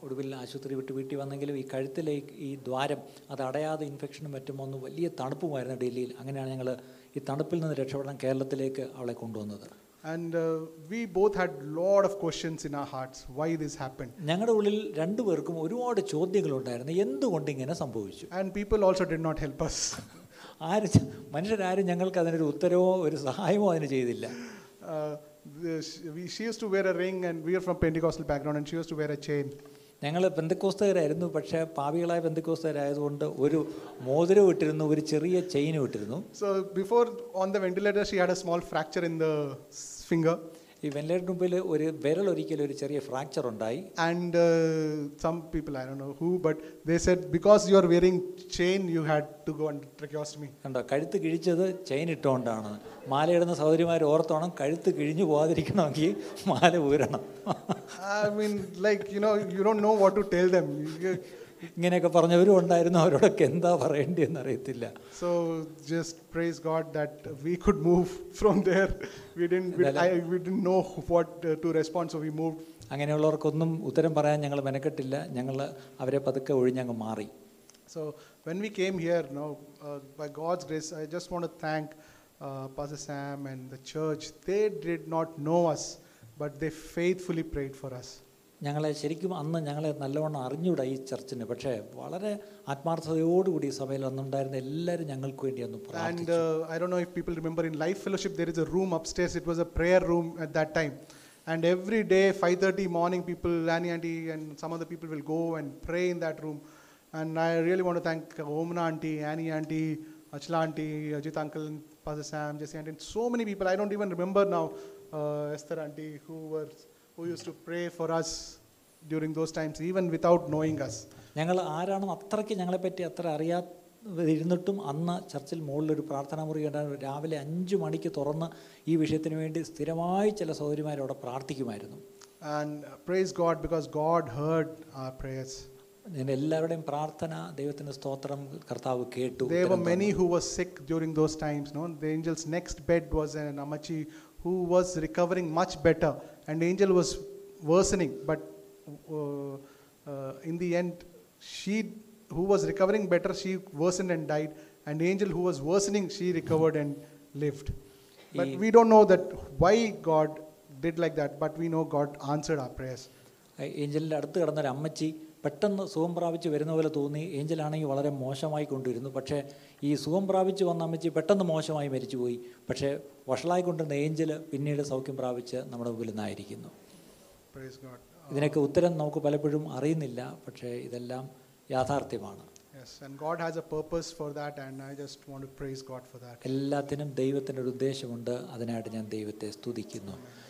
ഒടുവിൽ ആശുപത്രി വിട്ട് വീട്ടിൽ വന്നെങ്കിലും ഈ കഴുത്തിലെ ഈ- ദ്വാരം അത് അടയാതെ ഇൻഫെക്ഷനും മറ്റും വന്നു വലിയ തണുപ്പുമായിരുന്നു ഡൽഹിയിൽ അങ്ങനെയാണ് ഞങ്ങൾ ഈ തണുപ്പിൽ നിന്ന് രക്ഷപ്പെടാൻ കേരളത്തിലേക്ക് അവളെ കൊണ്ടുവന്നത് and uh, we both had lot of questions in our hearts why this happened ഞങ്ങളുടെ ഉള്ളിൽ രണ്ടുപേർക്കും ഒരുപാട് ചോദ്യങ്ങളുണ്ടായിരുന്നു എന്തുകൊണ്ട് ഇങ്ങനെ സംഭവിച്ചു and people also did not help us ആരും ച- മനുഷ്യരാരും ഞങ്ങൾക്ക് അതിനൊരു ഉത്തരവോ ഒരു സഹായമോ അതിന് ചെയ്തില്ല uh, the, she, we, she used to wear a ring and we are from pentecostal background and she used to wear a chain ഞങ്ങൾ ബന്ധുക്കോസ്തകരായിരുന്നു പക്ഷേ പാവികളായ ബന്ധുക്കോസ്തകരായതുകൊണ്ട് ഒരു മോതിരം ഇട്ടിരുന്നു ഒരു ചെറിയ ചെയിൻ ഇട്ടിരുന്നു. So before on the ventilator she had a small fracture in the finger ഈ വെന്റിലേറ്റർ മുമ്പിൽ ഒരു വിരൽ ഒരിക്കലും ഒരു ചെറിയ ഫ്രാക്ചർ ഉണ്ടായി. And some people I know who but they said because you are wearing chain you had to go and tracheostomy കണ്ടോ കഴുത്ത് കിഴിച്ചത് ചെയിൻ ഇട്ടുകൊണ്ടാണ് മാല ഇടുന്ന സഹോദരിമാർ ഓർത്തോണം കഴുത്ത് കിഴിഞ്ഞു പോകാതിരിക്കണമെങ്കിൽ മാല ഊരണം. I mean like you know you don't know what to tell them You- ഇങ്ങനെയൊക്കെ പറഞ്ഞവരും ഉണ്ടായിരുന്നു അവരോടൊക്കെ എന്താ പറയേണ്ടതെന്ന് അറിയത്തില്ല So just praise God that we could move from there. We didn't, we, I, we didn't know what uh, to respond, so we moved. അങ്ങനെയുള്ളവർക്കൊന്നും ഉത്തരം പറയാൻ ഞങ്ങൾ മെനക്കെട്ടില്ല ഞങ്ങൾ അവരെ പതുക്കെ ഒഴിഞ്ഞങ്ങ് മാറി So when we came here, now uh, by God's grace, I just want to thank uh, Pastor Sam and the church. They did not know us, but they faithfully prayed for us. ഞങ്ങളെ ശരിക്കും അന്ന് ഞങ്ങളെ നല്ലവണ്ണം അറിഞ്ഞൂടാ ഈ ചർച്ചിന് പക്ഷേ വളരെ ആത്മാർത്ഥതയോടുകൂടി ഈ സഭയിൽ അന്നുണ്ടായിരുന്ന എല്ലാവരും ഞങ്ങൾക്ക് വേണ്ടി അന്ന് And പ്രാർത്ഥിച്ചു uh, I don't know if people remember in Life Fellowship there is a room upstairs. It was a prayer room at that time. And every day, 5:30 morning, people, Annie auntie and some other people will go and pray in that room. And I really want to thank uh, Omna auntie, Annie auntie, Achla auntie, Ajit uncle, and Pastor Sam, Jesse auntie, and so many people. I don't even remember now. Uh, Esther auntie, who were who used to pray for us during those times, even without knowing us. ഞങ്ങൾ ആരാണെന്ന് അത്രയ്ക്ക് ഞങ്ങളെപ്പറ്റി അത്ര അറിയാതിരുന്നിട്ടും അന്ന് ചർച്ചിൽ മുകളിലൊരു പ്രാർത്ഥനാ മുറി ഉണ്ടായിരുന്നു രാവിലെ അഞ്ച് മണിക്ക് തുറന്ന് ഈ വിഷയത്തിന് വേണ്ടി സ്ഥിരമായി ചില സഹോദരിമാർ അവിടെ പ്രാർത്ഥിക്കുമായിരുന്നു And uh, praise God because God heard our prayers. ഞാൻ എല്ലാവരുടെയും പ്രാർത്ഥന ദൈവത്തിന് സ്തോത്രം കർത്താവ് കേട്ടു There were ഉത്തരം തന്നു. many who were sick during those times. No, the angel's next bed was an Amachi who was recovering much better, and the angel was worsening. But uh, uh, in the end, she who was recovering better, she worsened and died, and the angel who was worsening, she recovered and lived. But Ye- we don't know that why God did like that, but we know God answered our prayers. ഏഞ്ചലിൻ്റെ അടുത്ത് കിടന്നൊരു അമ്മച്ചി പെട്ടെന്ന് സുഖം പ്രാപിച്ച് വരുന്ന പോലെ തോന്നി. ഏഞ്ചലാണെങ്കിൽ വളരെ മോശമായി കൊണ്ടിരുന്നു. പക്ഷേ ഈ സുഖം പ്രാപിച്ച് വന്ന അമ്മച്ചി പെട്ടെന്ന് മോശമായി മരിച്ചുപോയി. പക്ഷേ വഷളായിക്കൊണ്ടിരുന്ന ഏഞ്ചൽ പിന്നീട് സൗഖ്യം പ്രാപിച്ച് നമ്മുടെ മുമ്പിൽ നിന്നായിരിക്കുന്നു. ഇതിനൊക്കെ ഉത്തരം നമുക്ക് പലപ്പോഴും അറിയുന്നില്ല. പക്ഷേ ഇതെല്ലാം യാഥാർത്ഥ്യമാണ്. Yes, and God has a purpose for that, and I just want to praise God for that. എല്ലാത്തിനും ദൈവത്തിന്റെ ഒരു ഉദ്ദേശമുണ്ട്. അതിനായിട്ട് ഞാൻ ദൈവത്തെ സ്തുതിക്കുന്നു.